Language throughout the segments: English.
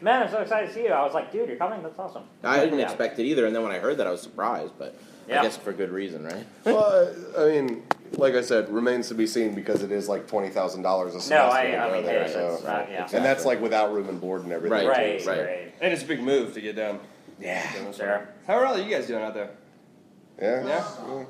man, I'm so excited to see you. I was like, dude, you're coming. That's awesome. I didn't Yeah. expect it either, and then when I heard that, I was surprised. But Yeah. I guess for good reason, right? well, I mean, like I said, remains to be seen because it is like twenty thousand dollars a semester. No, I, to I go mean, there, it's, so. it's not, yeah. And that's like without room and board and everything. Right, Right, right. right. And it's a big move to get down. Yeah. Sure. How are all you guys doing out there? Yeah. Yeah?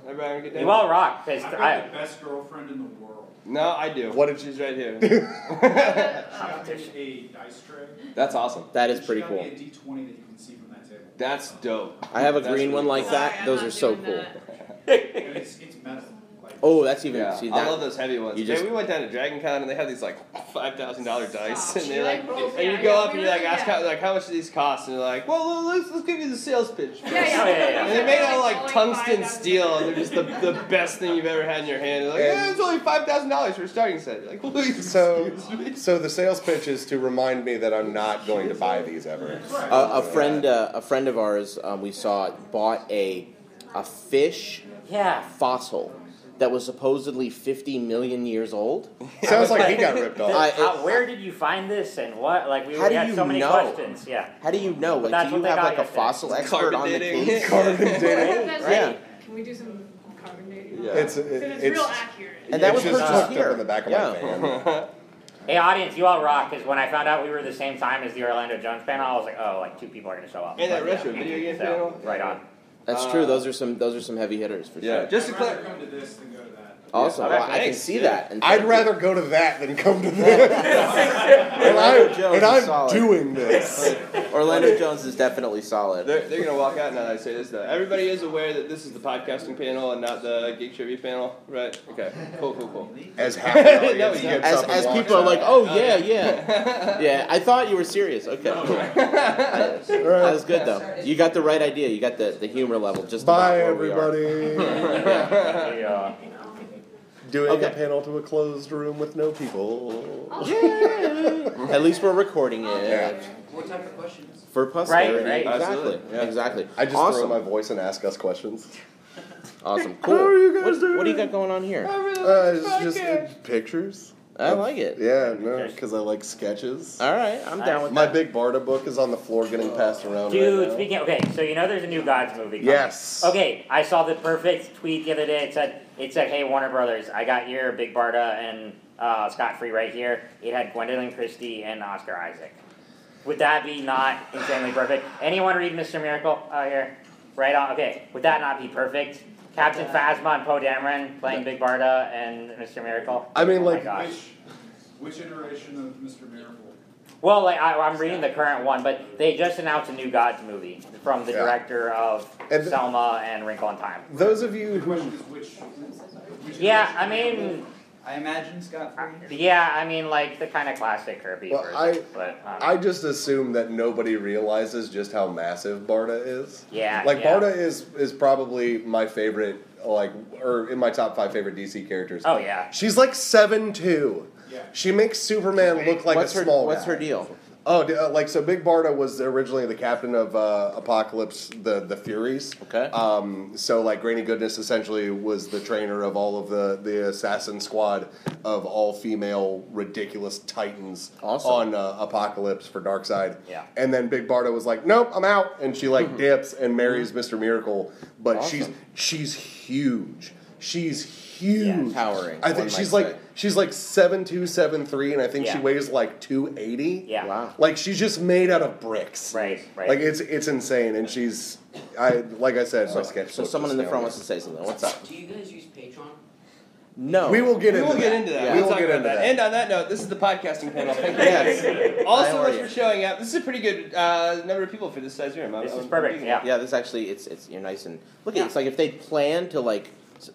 Everybody having a good day? You all rock, I've got I. the best girlfriend in the world. No, I do. What if She's right here. She a dice tray. That's awesome. That is She pretty got cool. me a D20 that you can see from that table. That's dope. I have a That's green really one like cool. that. Sorry, I'm Those not are so doing cool. that. And it's, it's metal. Like, Oh, that's even. Yeah, see I love those heavy ones. you Yeah, just- we went down to Dragon Con and they have these like five thousand dollar dice, Stop. and You they like like, and you go yeah, up and you like really? ask how like how much do these cost, and they're like, well, let's let's give you the sales pitch. Yeah, yeah. Oh, yeah, yeah. And they're made out of like tungsten steel, and they're just the, the best thing you've ever had in your hand. They're like, And- yeah, it's only five thousand dollars for a starting set. You're like, please. So, so the sales pitch is to remind me that I'm not going to buy these ever. a, a friend, uh, a friend of ours, um, we saw bought a a fish Yeah. fossil that was supposedly 50 million years old. Sounds like he got ripped off. I- Uh, where did you find this and what? Like, we, How we do had you so many know? questions. Yeah. How do you know? Like, do you what they have like a yesterday. fossil expert Carbon on the dating. case? Carbon dating. That's Yeah. Can we do some carbon dating? Yeah. It's, it, it's, it's, real accurate. And that was just purchased tucked here. up in the back of Yeah. my van. Hey, audience, you all rock. Because when I found out we were the same time as the Orlando Jones panel, I was like, oh, like two people are going to show up. And that But, retro yeah. video game So, panel. Right on. That's Uh, true. Those are some. Those are some heavy hitters for Yeah, sure. just to I'd rather clear. come to this than go to that. Awesome. Yeah. Well, I can see Yeah. that. And I'd rather go to that than come to this. and I'm, and I'm solid. doing this. Orlando Jones is definitely solid. They're, they're gonna walk out now that I say this though. Everybody is aware that this is the podcasting panel and not the geek trivia panel, right? Okay, cool, cool, cool. As half the No, gets As, up and as walks people are like, oh yeah, yeah, yeah. I thought you were serious. Okay, that was good though. You got the right idea. You got the, the humor level just Bye, about where we are. everybody. Yeah. Uh, Doing Okay. a panel to a closed room with no people. Yeah, At least we're recording it Yeah. What type of questions? for posterity. Right, right. Exactly. Yeah. Exactly. I just awesome. throw my voice and ask us questions. Awesome. Cool. How are you guys what, doing? what do you got going on here? Uh, it's just uh, pictures. I like it. Yeah, no, because I like sketches. All right, I'm down with My that. big Barda book is on the floor getting passed around Dude, right now. speaking okay, so you know there's a new Gods movie coming. Yes. Okay, I saw the perfect tweet the other day. It said, "It said, hey Warner Brothers, I got your Big Barda and uh, Scott Free right here. It had Gwendoline Christie and Oscar Isaac. Would that be not insanely perfect? Anyone read Mr. Miracle out here? Right on. Okay, would that not be perfect? Captain Phasma and Poe Dameron playing Big Barda and Mr. Miracle. I mean, oh like- my. Which, which iteration of Mr. Miracle? Well, like I, I'm reading the current one, but they just announced a new Gods movie from the Yeah. director of And Selma and Wrinkle in Time. Those of you who question which. which Yeah, I mean, Miracle? I imagine Scott uh, Free. yeah, I mean, like the kind of classic Kirby Well, version. I- but um, I just assume that nobody realizes just how massive Barda is. yeah, Like yeah. Barda is is probably my favorite, like, or in my top five favorite DC characters. Oh yeah, She's like seven two. Yeah. She makes Superman look like what's a her small What's guy. her deal? Oh, uh, like so, Big Barda was originally the captain of uh, Apokolips, the the Furies. Okay. Um, so like Granny Goodness essentially was the trainer of all of the the assassin squad of all female ridiculous titans Awesome. on uh, Apokolips for Darkseid. Yeah. And then Big Barda was like, "Nope, I'm out," and she like dips and marries Mister Miracle. But she's Awesome. she's huge. She's huge. Yeah, Towering, I think she's like say. She's like seven two seven three, and I think she weighs like two eighty. yeah, Wow. Like she's just made out of bricks. right, right. Like it's it's insane, and she's I like I said, my sketch. So someone in the front wants to say something. What's up? Do you guys use Patreon? No. We will get we into will that. get into that. Yeah. We'll, We'll get into that. that. And on that note, this is the podcasting panel. Thank you. Yes. All How so much for showing up. This is a pretty good uh, number of people for this size room. I'm- This is I'm perfect, yeah. Yeah, this actually it's it's you're nice and look at Yeah. it. It's like if they plan to like s-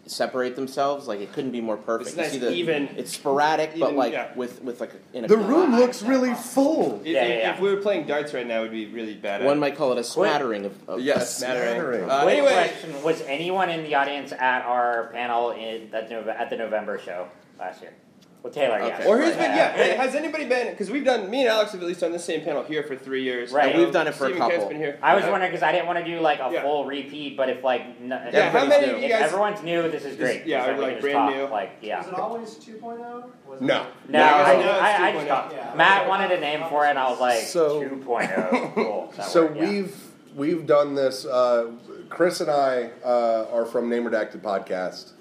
separate themselves, like it couldn't be more perfect. It's You nice, see the- even- It's sporadic, but like yeah. with with like a, in a The room looks really full. If, Yeah, if- yeah, yeah. if we were playing darts right now, it would be really bad. One might call it a smattering of. of Yes, A smattering. smattering. Uh, Quick anyway, question: Was anyone in the audience at our panel in that at the November show last year? Well, Taylor, Okay. yes. Or who's Right. been? Yeah. Hey, has anybody been? Because we've done. Me and Alex have at least done the same panel here for three years. Right. I know We've done it for a Stephen Kent's couple. Been here. I was Yeah. wondering because I didn't want to do like a Yeah. full repeat, but if like n- Yeah, how many new. of you guys? everyone's new, this is great. yeah, because or, like, brand talk, new. Like yeah. Was it always 2.0? Was it- No. No, I, I know it's I, I just got, Yeah. Matt wanted a name for it, and I was like, So- 2.0. Cool. That So yeah. we've we've done this. Uh, Chris and I uh, are from Name Redacted podcast,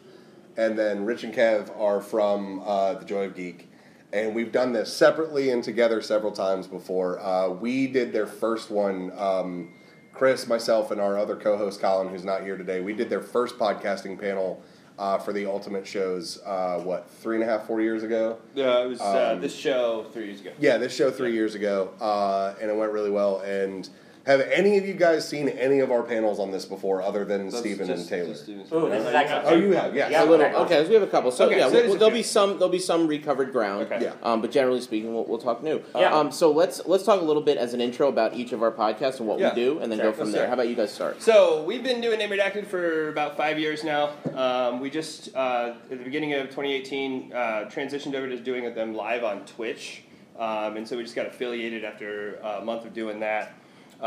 and then Rich and Kev are from uh, the Joy of Geek, and we've done this separately and together several times before. Uh, we did their first one. Um, Chris, myself, and our other co-host Colin, who's not here today, we did their first podcasting panel uh, for the Ultimate shows. Uh, what three and a half, four years ago? Yeah, it was uh, Um, this show three years ago. Yeah, this show three years ago, uh, and it went really well. And have any of you guys seen any of our panels on this before, other than That's Stephen just- and Taylor? just Steven. Ooh, this is actually. Oh, you have, yes. Yeah, a little, okay. okay, so we have a couple. So Okay, yeah, so we'll, there's a there'll few. be some there'll be some recovered ground. Okay. Yeah. Um, but generally speaking, we'll, we'll talk new. Yeah. Um, so let's let's talk a little bit as an intro about each of our podcasts and what Yeah. we do, and then Sure, go from let's there. start. How about you guys start? So we've been doing Name Redacted for about five years now. Um, we just uh, at the beginning of 2018 uh, transitioned over to doing them live on Twitch, um, and so we just got affiliated after a month of doing that.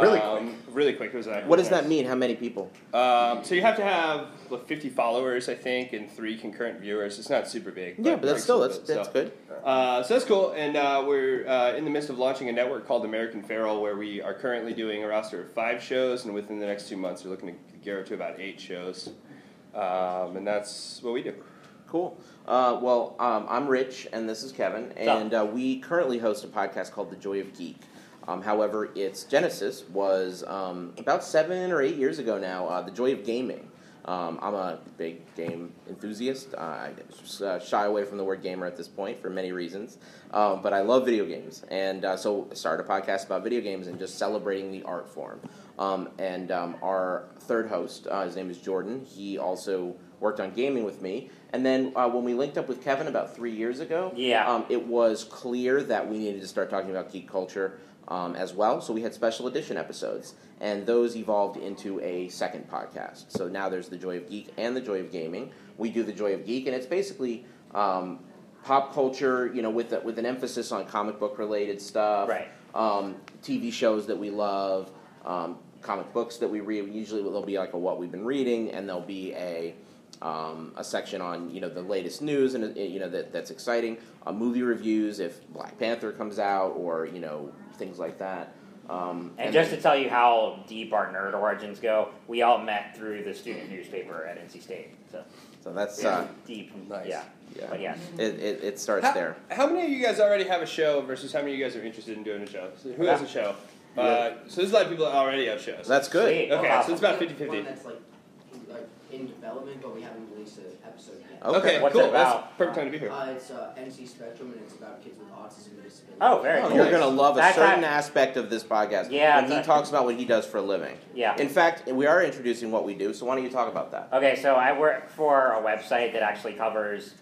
Really um, Really quick. It was that. What does that mean? How many people? Um, so you have to have like, 50 followers, I think, and three concurrent viewers. It's not super big. Yeah, but that's still that's little that's so. good. Uh, so that's cool, and uh, we're uh, in the midst of launching a network called American Feral, where we are currently doing a roster of five shows, and within the next two months, we're looking to gear up to about eight shows, um, and that's what we do. Cool. Uh, well, um, I'm Rich, and this is Kevin, and uh, we currently host a podcast called The Joy of Geek. Um, however, its genesis was um, about seven or eight years ago now. Uh, the Joy of Gaming. Um, I'm a big game enthusiast. I uh, shy away from the word gamer at this point for many reasons, um, but I love video games, and uh, so I started a podcast about video games and just celebrating the art form. Um, and um, our third host, uh, his name is Jordan. He also worked on gaming with me. And then uh, when we linked up with Kevin about three years ago, Yeah. um, it was clear that we needed to start talking about geek culture um, as well. So we had special edition episodes, and those evolved into a second podcast. So now there's the Joy of Geek and the Joy of Gaming. We do the Joy of Geek, and it's basically um, pop culture, you know, with a, with an emphasis on comic book related stuff, Right. um, TV shows that we love, um, comic books that we read. Usually there'll be like a what we've been reading, and there'll be a um, a section on you know the latest news and uh, you know that that's exciting. Uh, movie reviews if Black Panther comes out or you know things like that. Um, and, and, just then, to tell you how deep our nerd origins go, we all met through the student newspaper at NC State. So, so that's yeah, uh, deep. Nice. Yeah. Yeah. But yeah. It, it, it starts how, there. How many of you guys already have a show versus how many of you guys are interested in doing a show? So who has a show? Uh, so there's a lot of people that already have shows. That's good. Sweet. Okay, awesome. so it's about 50 50 in- development, but we haven't released an episode yet. Okay. Okay, What's cool. it about? That's perfect time to be here. Uh, it's uh, NC Spectrum, and it's about kids with autism and disabilities. Oh, very Oh, cool. you're gonna love a That's certain not- aspect of this podcast. Yeah, when he it's a- talks about what he does for a living. Yeah. In fact, we are introducing what we do. So why don't you talk about that? Okay, so I work for a website that actually covers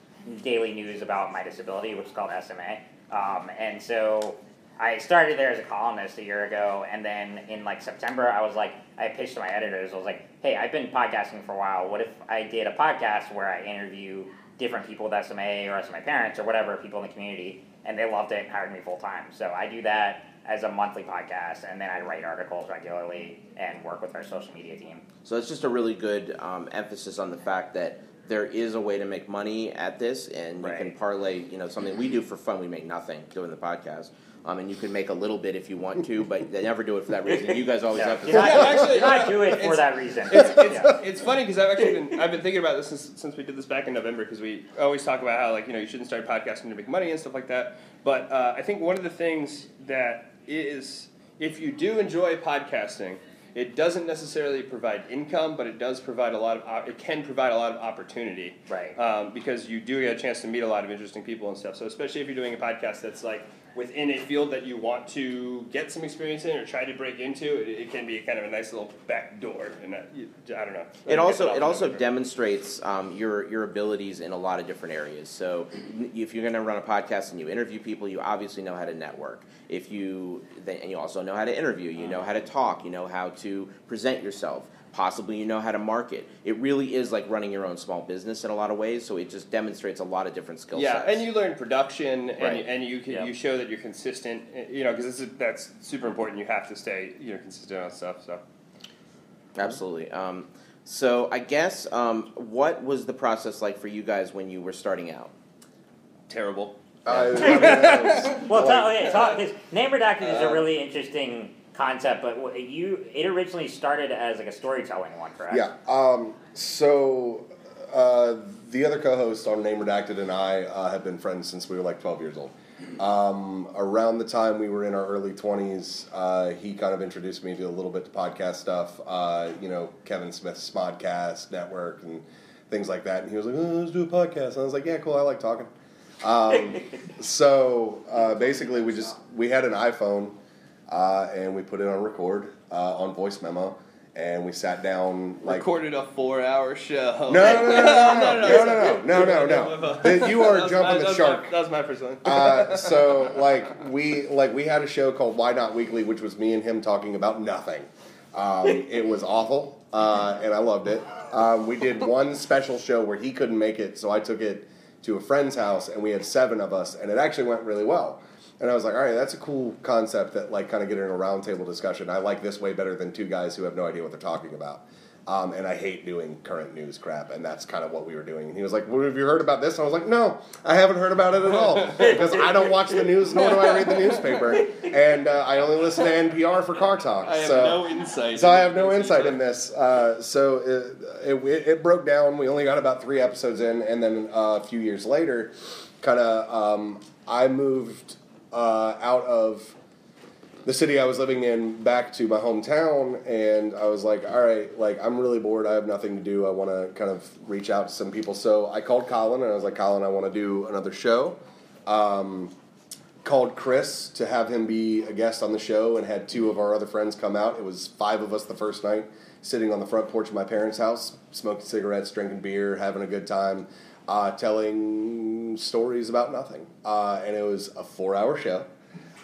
daily news about my disability, which is called SMA. Um, and so I started there as a columnist a year ago, and then in like September, I was like, I pitched to my editors. I was like, Hey, I've been podcasting for a while. What if I did a podcast where I interview different people with SMA or SMA parents or whatever people in the community? And they loved it and hired me full time. So I do that as a monthly podcast, and then I write articles regularly and work with our social media team. So it's just a really good um, emphasis on the fact that there is a way to make money at this, and you can parlay. You know, something we do for fun. We make nothing doing the podcast, um, and you can make a little bit if you want to, but they never do it for that reason. You guys always No, have to. do not, Yeah, actually, do not do it for that reason. It's, it's, Yeah. it's funny because I've actually been I've been thinking about this since, since we did this back in November because we always talk about how like you know you shouldn't start podcasting to make money and stuff like that. But uh, I think one of the things that is if you do enjoy podcasting, it doesn't necessarily provide income, but it does provide a lot of it can provide a lot of opportunity. Right. Um, because you do get a chance to meet a lot of interesting people and stuff. So especially if you're doing a podcast that's like within a field that you want to get some experience in or try to break into, it, it can be kind of a nice little back door. And that, I don't know. It also it also demonstrates um, your your abilities in a lot of different areas. So if you're going to run a podcast and you interview people, you obviously know how to network. If you then- and you also know how to interview, you know how to talk, you know how to present yourself. Possibly you know how to market. It really is like running your own small business in a lot of ways. So it just demonstrates a lot of different skill Yeah, sets. and you learn production, and Right. you, and you can, Yep. you show that you're consistent. eh, You know, because that's super important. You have to stay you know consistent on stuff. So Absolutely. Um, so I guess um, what was the process like for you guys when you were starting out? terrible. I, I mean, was- Well, like- tell, okay, talk, this name redacted is Uh, a really interesting concept, but you it originally started as like a storytelling one, correct? Yeah. Um, so uh, the other co-host on Name Redacted and I uh, have been friends since we were like 12 years old. Um, around the time we were in our early 20s, uh, he kind of introduced me to a little bit to podcast stuff. Uh, you know, Kevin Smith's Smodcast Network and things like that. And he was like, oh, "Let's do a podcast." And I was like, "Yeah, cool. I like talking." Um, so uh, basically, we just we had an iPhone uh, and we put it on record uh, on voice memo, and we sat down like Recorded a four-hour show. no, no, no, no, no, no, no, no, no, no, You are jumping the shark. That was my first one. Uh, so like we like we had a show called Why Not Weekly, which was me and him talking about nothing. Um, it was awful, uh, and I loved it. Um, we did one special show where he couldn't make it, so I took it to a friend's house, and we had seven of us, and it actually went really well. And I was like, all right, that's a cool concept that like kind of getting a roundtable discussion. I like this way better than two guys who have no idea what they're talking about. Um, and I hate doing current news crap, and that's kind of what we were doing. And he was like, well, "Have you heard about this?" And I was like, "No, I haven't heard about it at all because I don't watch the news, nor do I read the newspaper, and uh, I only listen to NPR for car talk." I have so, no insight. so I have no insight in this. Uh, so it, it, it broke down. We only got about three episodes in, and then uh, a few years later, kind of, um, I moved uh, out of the city I was living in back to my hometown, and I was like, all right, like I'm really bored. I have nothing to do. I want to kind of reach out to some people. So I called Colin, and I was like, Colin, I want to do another show. Um, called Chris to have him be a guest on the show, and had two of our other friends come out. It was five of us the first night, sitting on the front porch of my parents' house, smoking cigarettes, drinking beer, having a good time, uh, telling stories about nothing. Uh, and it was a four-hour show.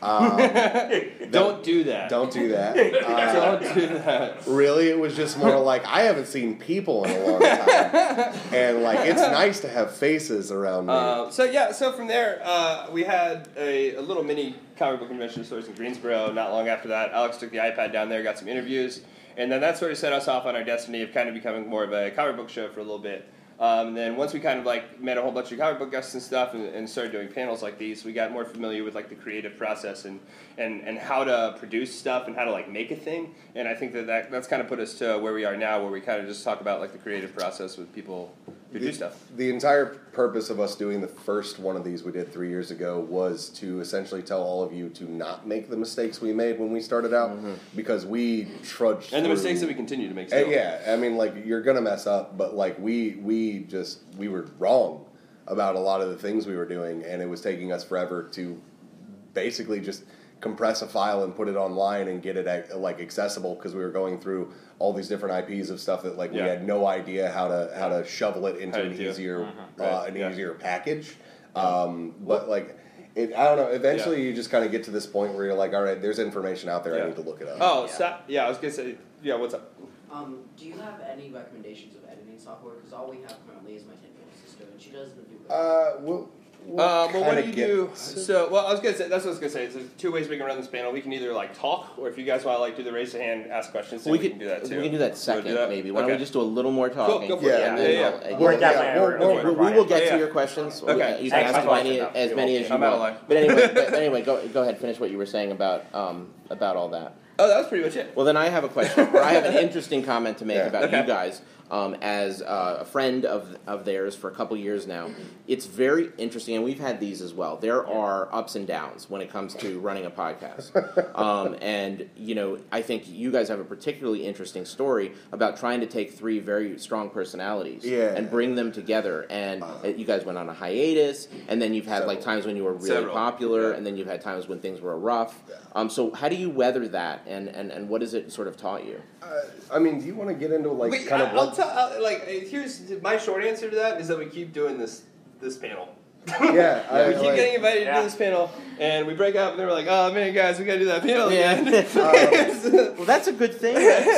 Um, Don't do that. don't do that. Uh, Don't do that. really, it was just more like I haven't seen people in a long time, and like it's nice to have faces around me. Uh, so yeah, so from there, uh, we had a, a little mini comic book convention sorts in Greensboro. Not long after that, Alex took the iPad down there, got some interviews, and then that sort of set us off on our destiny of kind of becoming more of a comic book show for a little bit. Um, and then once we kind of like met a whole bunch of comic book guests and stuff, and, and started doing panels like these, we got more familiar with like the creative process and, and, and how to produce stuff and how to like make a thing. And I think that, that that's kind of put us to where we are now, where we kind of just talk about like the creative process with people do the, stuff. the entire purpose of us doing the first one of these we did three years ago was to essentially tell all of you to not make the mistakes we made when we started out because we trudged Mm-hmm. And the through- mistakes that we continue to make. Still. yeah, I mean, like you're gonna mess up, but like we we just we were wrong about a lot of the things we were doing, and it was taking us forever to basically just compress a file and put it online and get it like accessible because we were going through all these different IPs of stuff that like we had no idea how to how to shovel it into an do it. easier uh, Right, an yeah. easier package. Um, but like. It, I don't know. Eventually, you just kind of get to this point where you're like, "All right, there's information out there. Yeah. I need to look it up." Oh, Yeah. so, yeah. I was gonna say, yeah. What's up? Um, do you have any recommendations of editing software? Because all we have currently is my 10 year old sister, and she doesn't do good. Uh, we'll, we'll Uh, well, what do you get do? So, well, I was gonna say that's what I was gonna say. There's two ways we can run this panel. We can either like talk, or if you guys want to like do the raise a hand, ask questions, then we, we, could can do that too. We can do that second, do that? maybe. Why don't we just do a little more talking? go for Yeah, then yeah, yeah. We're yeah, we'll- we're- we'll- we're we, we will get Yeah. to your questions. Okay. You can ask as many, as many as you I'm out of want. But anyway, but anyway, go go ahead. Finish what you were saying about um, about all that. Oh, that was pretty much it. Well, then I have a question, or I have an interesting comment to make Yeah. about Okay. you guys. Um, as uh, a friend of of theirs for a couple years now, it's very interesting, and we've had these as well. There are ups and downs when it comes to running a podcast, um, and you know, I think you guys have a particularly interesting story about trying to take three very strong personalities Yeah. and bring them together. And uh, you guys went on a hiatus, and then you've had like times when you were really Several. popular, Yeah. and then you've had times when things were rough. Um, so, how do you weather that, and, and, and what has it sort of taught you? Uh, I mean, do you want to get into like Wait, kind I, of I'll what? tell. I'll, like, uh, here's my short answer to that is that we keep doing this this panel. Yeah, I, we keep like- getting invited to Yeah. do this panel, and we break up, and they're like, "Oh man, guys, we gotta do that panel Yeah. again." well, that's a good thing.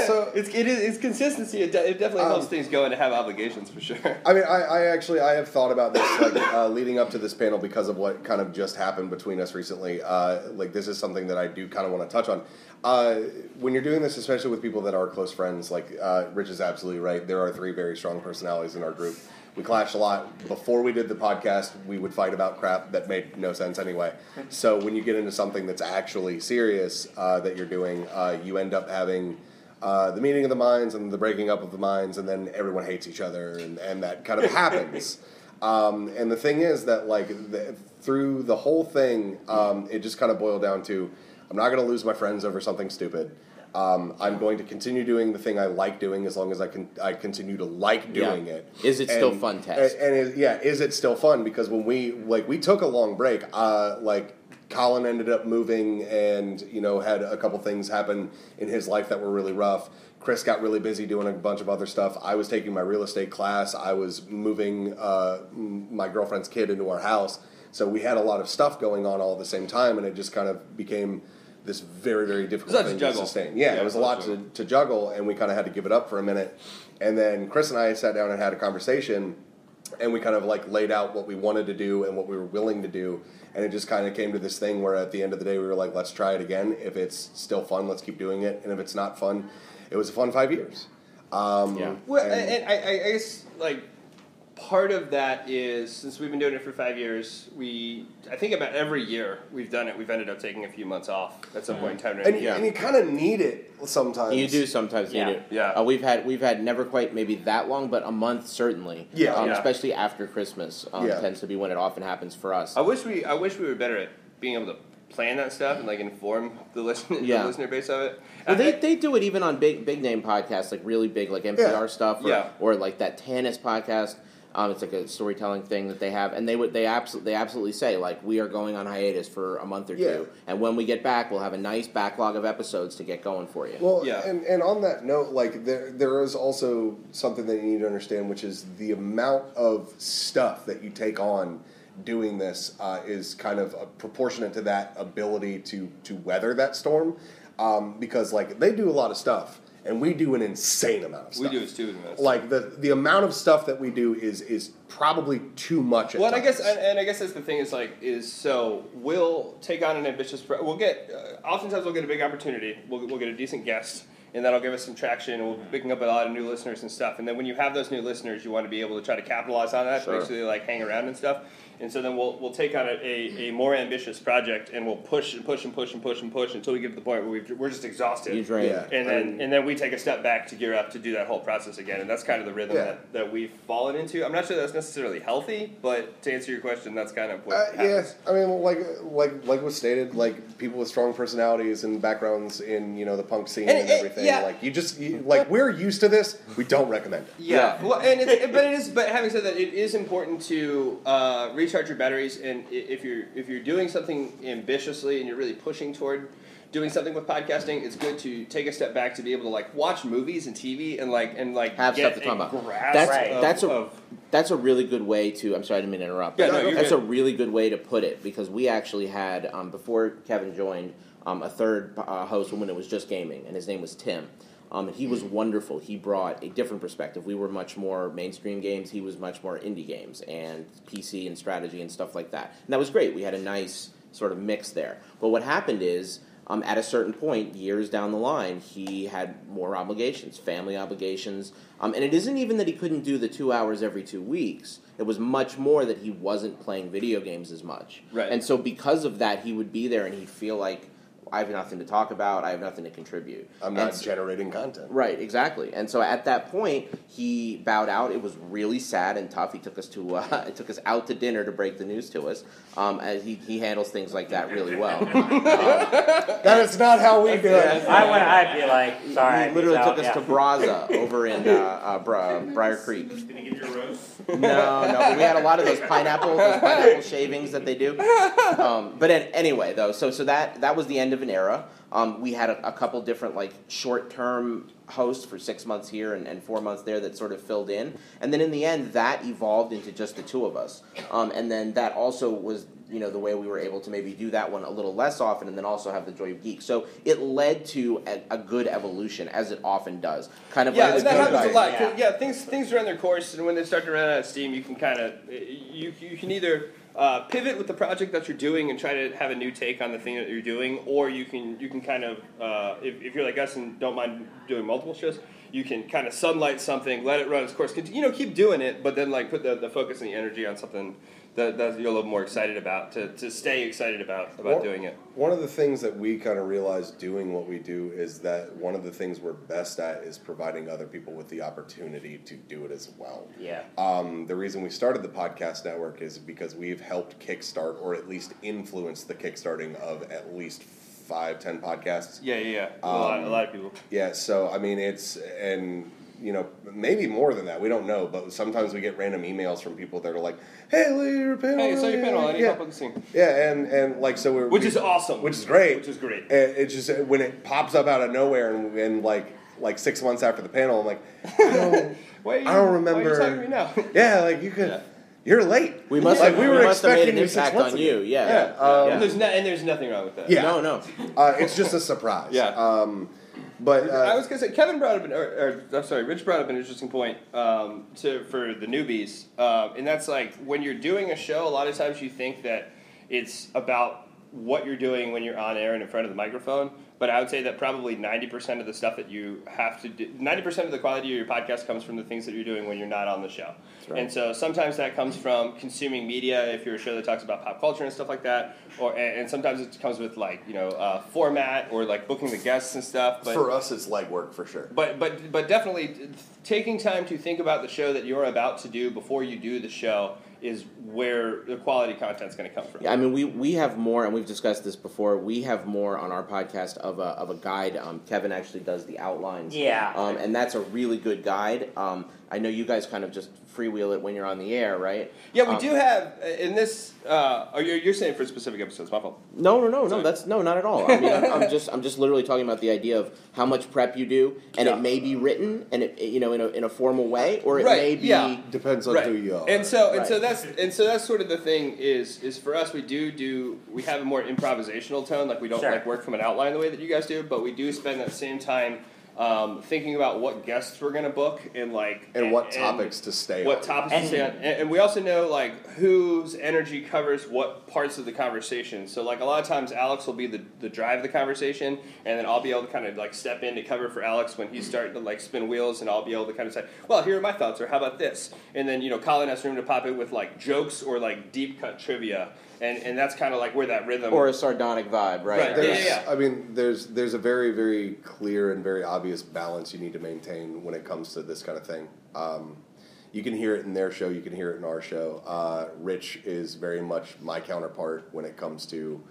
So- it's it is it's consistency. It, de- it definitely Um, helps things go and to have obligations for sure. I mean, I, I actually I have thought about this like uh, leading up to this panel because of what kind of just happened between us recently. Uh, like this is something that I do kind of want to touch on. Uh, when you're doing this, especially with people that are close friends, like uh, Rich is absolutely right. There are three very strong personalities in our group. We clashed a lot before we did the podcast. We would fight about crap that made no sense anyway. So when you get into something that's actually serious uh, that you're doing, uh, you end up having uh, the meeting of the minds and the breaking up of the minds, and then everyone hates each other, and, and that kind of happens. Um, and the thing is that, like, the, through the whole thing, um, it just kind of boiled down to I'm not going to lose my friends over something stupid. Um, I'm going to continue doing the thing I like doing as long as I can. I continue to like doing Yeah. it. Is it still fun, Tess? And, and is, yeah, is it still fun? Because when we like we took a long break, uh, like Colin ended up moving, and you know had a couple things happen in his life that were really rough. Chris got really busy doing a bunch of other stuff. I was taking my real estate class. I was moving uh, my girlfriend's kid into our house. So we had a lot of stuff going on all at the same time, and it just kind of became this very, very difficult lot to thing to, sustain. Yeah, Yeah, it was a lot lot to, to juggle, and we kind of had to give it up for a minute. And then Chris and I sat down and had a conversation, and we kind of like laid out what we wanted to do and what we were willing to do. And it just kind of came to this thing where at the end of the day, we were like, let's try it again. If it's still fun, let's keep doing it. And if it's not fun, it was a fun five years. Um, Yeah. Well, and- and, I, I I guess like part of that is since we've been doing it for five years, we I think about every year we've done it, we've ended up taking a few months off at some point in time. and, Yeah. and you kind of need it sometimes. You do sometimes Yeah. need it. Yeah. Uh, we've had we've had never quite maybe that long, but a month certainly. Yeah. Um, Yeah. Especially after Christmas um, Yeah. tends to be when it often happens for us. I wish we I wish we were better at being able to plan that stuff and like inform the listener Yeah. the listener base of it. Well, they, they do it even on big big name podcasts, like really big, like NPR Yeah. stuff, or, Yeah. or like that Tanis podcast. Um, it's like a storytelling thing that they have, and they would they absolutely they absolutely say like we are going on hiatus for a month or Yeah. two, and when we get back, we'll have a nice backlog of episodes to get going for you. Well, Yeah. and, and on that note, like there there is also something that you need to understand, which is the amount of stuff that you take on doing this uh, is kind of uh, proportionate to that ability to to weather that storm, um, because like they do a lot of stuff, and we do an insane amount of we stuff. do a stupid amount. Like the the amount of stuff that we do is is probably too much. At Well, and I guess, and, and I guess that's the thing is like is so we'll take on an ambitious. Pro- we'll get uh, oftentimes we'll get a big opportunity. We'll we'll get a decent guest, and that'll give us some traction. and We'll be picking up a lot of new listeners and stuff. And then when you have those new listeners, you want to be able to try to capitalize on that, Sure. basically like hang around and stuff. And so then we'll we'll take on a, a, a more ambitious project, and we'll push and push and push and push and push until we get to the point where we've, we're just exhausted. You drain. Yeah. And I then mean- and then we take a step back to gear up to do that whole process again, and that's kind of the rhythm Yeah. that, that we've fallen into. I'm not sure that's necessarily healthy, but to answer your question, that's kind of what Uh, yeah, happens. I mean, like like like was stated, like people with strong personalities and backgrounds in you know the punk scene And and, it- everything. yeah. Like you just you, like we're used to this. We don't recommend it. Yeah, well, and it's, but it is. But having said that, it is important to uh, recharge your batteries. And if you're if you're doing something ambitiously and you're really pushing toward doing something with podcasting, it's good to take a step back to be able to like watch movies and TV and like and like Have get stuff to talk about. That's Right. of- that's a of- that's a really good way to. I'm sorry, I didn't mean to interrupt. Yeah, but no, you're that's good. a really good way to put it because we actually had um, before Kevin joined um, a third uh, host when it was just gaming, and his name was Tim. Um, and he was wonderful. He brought a different perspective. We were much more mainstream games. He was much more indie games and PC and strategy and stuff like that. And that was great. We had a nice sort of mix there. But what happened is um, at a certain point, years down the line, he had more obligations, family obligations. Um, and it isn't even that he couldn't do the two hours every two weeks. It was much more that he wasn't playing video games as much. Right. And so, because of that, he would be there and he'd feel like, I have nothing to talk about, I have nothing to contribute. I'm not so- generating content. Right, exactly. And so at that point, he bowed out. It was really sad and tough. He took us to uh, it took us out to dinner to break the news to us. Um, as he, he handles things like that really well. Um, That is not how we do it. I would, I'd be like, sorry. he literally took out, us yeah. to Braza over in uh, uh, Bra- Brier Creek. Did he get your roast? No, no, but we had a lot of those pineapple, those pineapple shavings that they do. Um, but an- anyway, though, so so that that was the end of it. Of an era. Um, we had a, a couple different like short term hosts for six months here and, and four months there that sort of filled in, and then in the end that evolved into just the two of us. Um, and then that also was you know the way we were able to maybe do that one a little less often and then also have the joy of geek so it led to a, a good evolution as it often does kind of Yeah, like and that happens a lot. 'cause, Yeah. things things run their course, and when they start to run out of steam, you can kind of you you can either uh, pivot with the project that you're doing and try to have a new take on the thing that you're doing, or you can you can kind of uh, if, if you're like us and don't mind doing multiple shows. You can kind of sunlight something, let it run its course. You know, keep doing it, but then like put the, the focus and the energy on something that, that you're a little more excited about to, to stay excited about about Well- doing it. One of the things that we kind of realized doing what we do is that one of the things we're best at is providing other people with the opportunity to do it as well. Yeah. Um, the reason we started the podcast network is because we've helped kickstart or at least influence the kickstarting of at least five, ten podcasts. Yeah, yeah, yeah. A, lot, a Um, lot of people. Yeah, so I mean, it's and you know maybe more than that. We don't know, but sometimes we get random emails from people that are like, "Hey, I saw your panel. Hey, I saw your panel. I need yeah. help with this thing. Yeah, and and like so we're Which we- is awesome. which is great, Which is great. And it's just when it pops up out of nowhere and, and like like six months after the panel, I'm like, Why are you, I don't Why are remember. you talking to me now? yeah, like you could, Yeah. you're late. we must like have, we were must have made expecting an you six impact months on ago. you yeah Yeah, um, and there's no, and there's nothing wrong with that. Yeah. no no Uh, it's just a surprise. Yeah. Um, but uh, I was gonna say Kevin brought up an, or, or I'm sorry, Rich brought up an interesting point um, to for the newbies, uh, and that's like when you're doing a show, a lot of times you think that it's about what you're doing when you're on air and in front of the microphone. But I would say that probably 90% of the stuff that you have to do, 90% of the quality of your podcast comes from the things that you're doing when you're not on the show. right. And so sometimes that comes from consuming media if you're a show that talks about pop culture and stuff like that, or and, and sometimes it comes with like you know uh, format or like booking the guests and stuff. But for us, it's legwork for sure. but but but definitely taking time to think about the show that you're about to do before you do the show is where the quality content's going to come from. Yeah, I mean, we, we have more, and we've discussed this before. We have more on our podcast of a, of a guide. Um, Kevin actually does the outlines. Yeah. Um, and that's a really good guide. Um, I know you guys kind of just freewheel it when you're on the air, right? Yeah, we Um, do have uh, in this. Uh, oh, you're, you're saying for specific episodes, my fault. No, no, no, no. That's no, not at all. I mean, I'm, I'm just, I'm just literally talking about the idea of how much prep you do, and Yeah. it may be written, and it, you know, in a, in a formal way, or it Right, may be. yeah. Depends on Right. who you are. And so and so that's and so that's sort of the thing is is for us we do do we have a more improvisational tone like we don't Sure. like work from an outline the way that you guys do but we do spend that same time um, thinking about what guests we're going to book and like and what topics to stay on. what on. topics And- to stay on, and, and we also know like whose energy covers what parts of the conversation. So like a lot of times, Alex will be the, the drive of the conversation, and then I'll be able to kind of like step in to cover for Alex when he's starting to like spin wheels, and I'll be able to kind of say, well, here are my thoughts, or how about this? And then you know, Colin has room to pop in with like jokes or like deep cut trivia, and and that's kind of like where that rhythm. Or a sardonic vibe, right? Right. Yeah, There's, yeah, I mean, there's there's a very very clear and very obvious balance you need to maintain when it comes to this kind of thing. Um, you can hear it in their show, you can hear it in our show. Uh, Rich is very much my counterpart when it comes to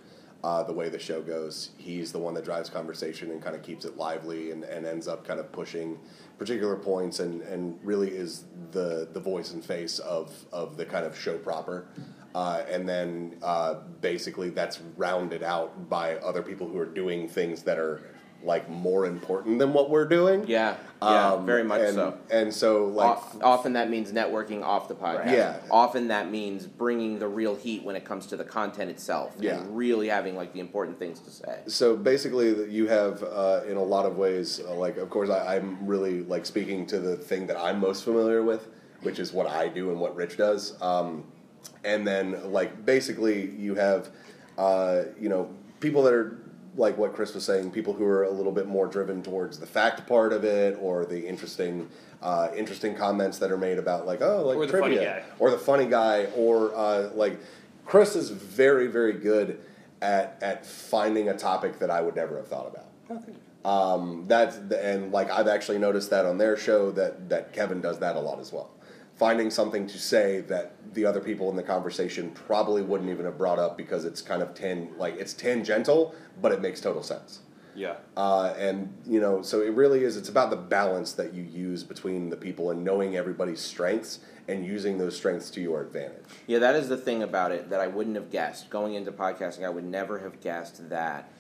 uh, the way the show goes. He's the one that drives conversation and kind of keeps it lively and, and ends up kind of pushing particular points and, and really is the, the voice and face of, of the kind of show proper. Uh, and then uh, basically that's rounded out by other people who are doing things that are like more important than what we're doing. Yeah, yeah, Um, very much and, so. And so like O- often that means networking off the podcast. Yeah. Often that means bringing the real heat when it comes to the content itself. Yeah. And really having like the important things to say. So basically, you have, uh, in a lot of ways, uh, like, of course, I, I'm really like speaking to the thing that I'm most familiar with, which is what I do and what Rich does. Um, and then, like, basically, you have, uh, you know, people that are like what Chris was saying, people who are a little bit more driven towards the fact part of it or the interesting, uh, interesting comments that are made about like, oh, like Or the funny trivia guy. or the funny guy or uh, like Chris is very very good at at finding a topic that I would never have thought about. Um, that's the, and like I've actually noticed that on their show that that Kevin does that a lot as well. Finding something to say that the other people in the conversation probably wouldn't even have brought up because it's kind of tan like it's tangential, but it makes total sense. yeah. Uh, and you know, so it really is. It's about the balance that you use between the people and knowing everybody's strengths and using those strengths to your advantage. Yeah, that is the thing about it that I wouldn't have guessed. Going into podcasting, I would never have guessed that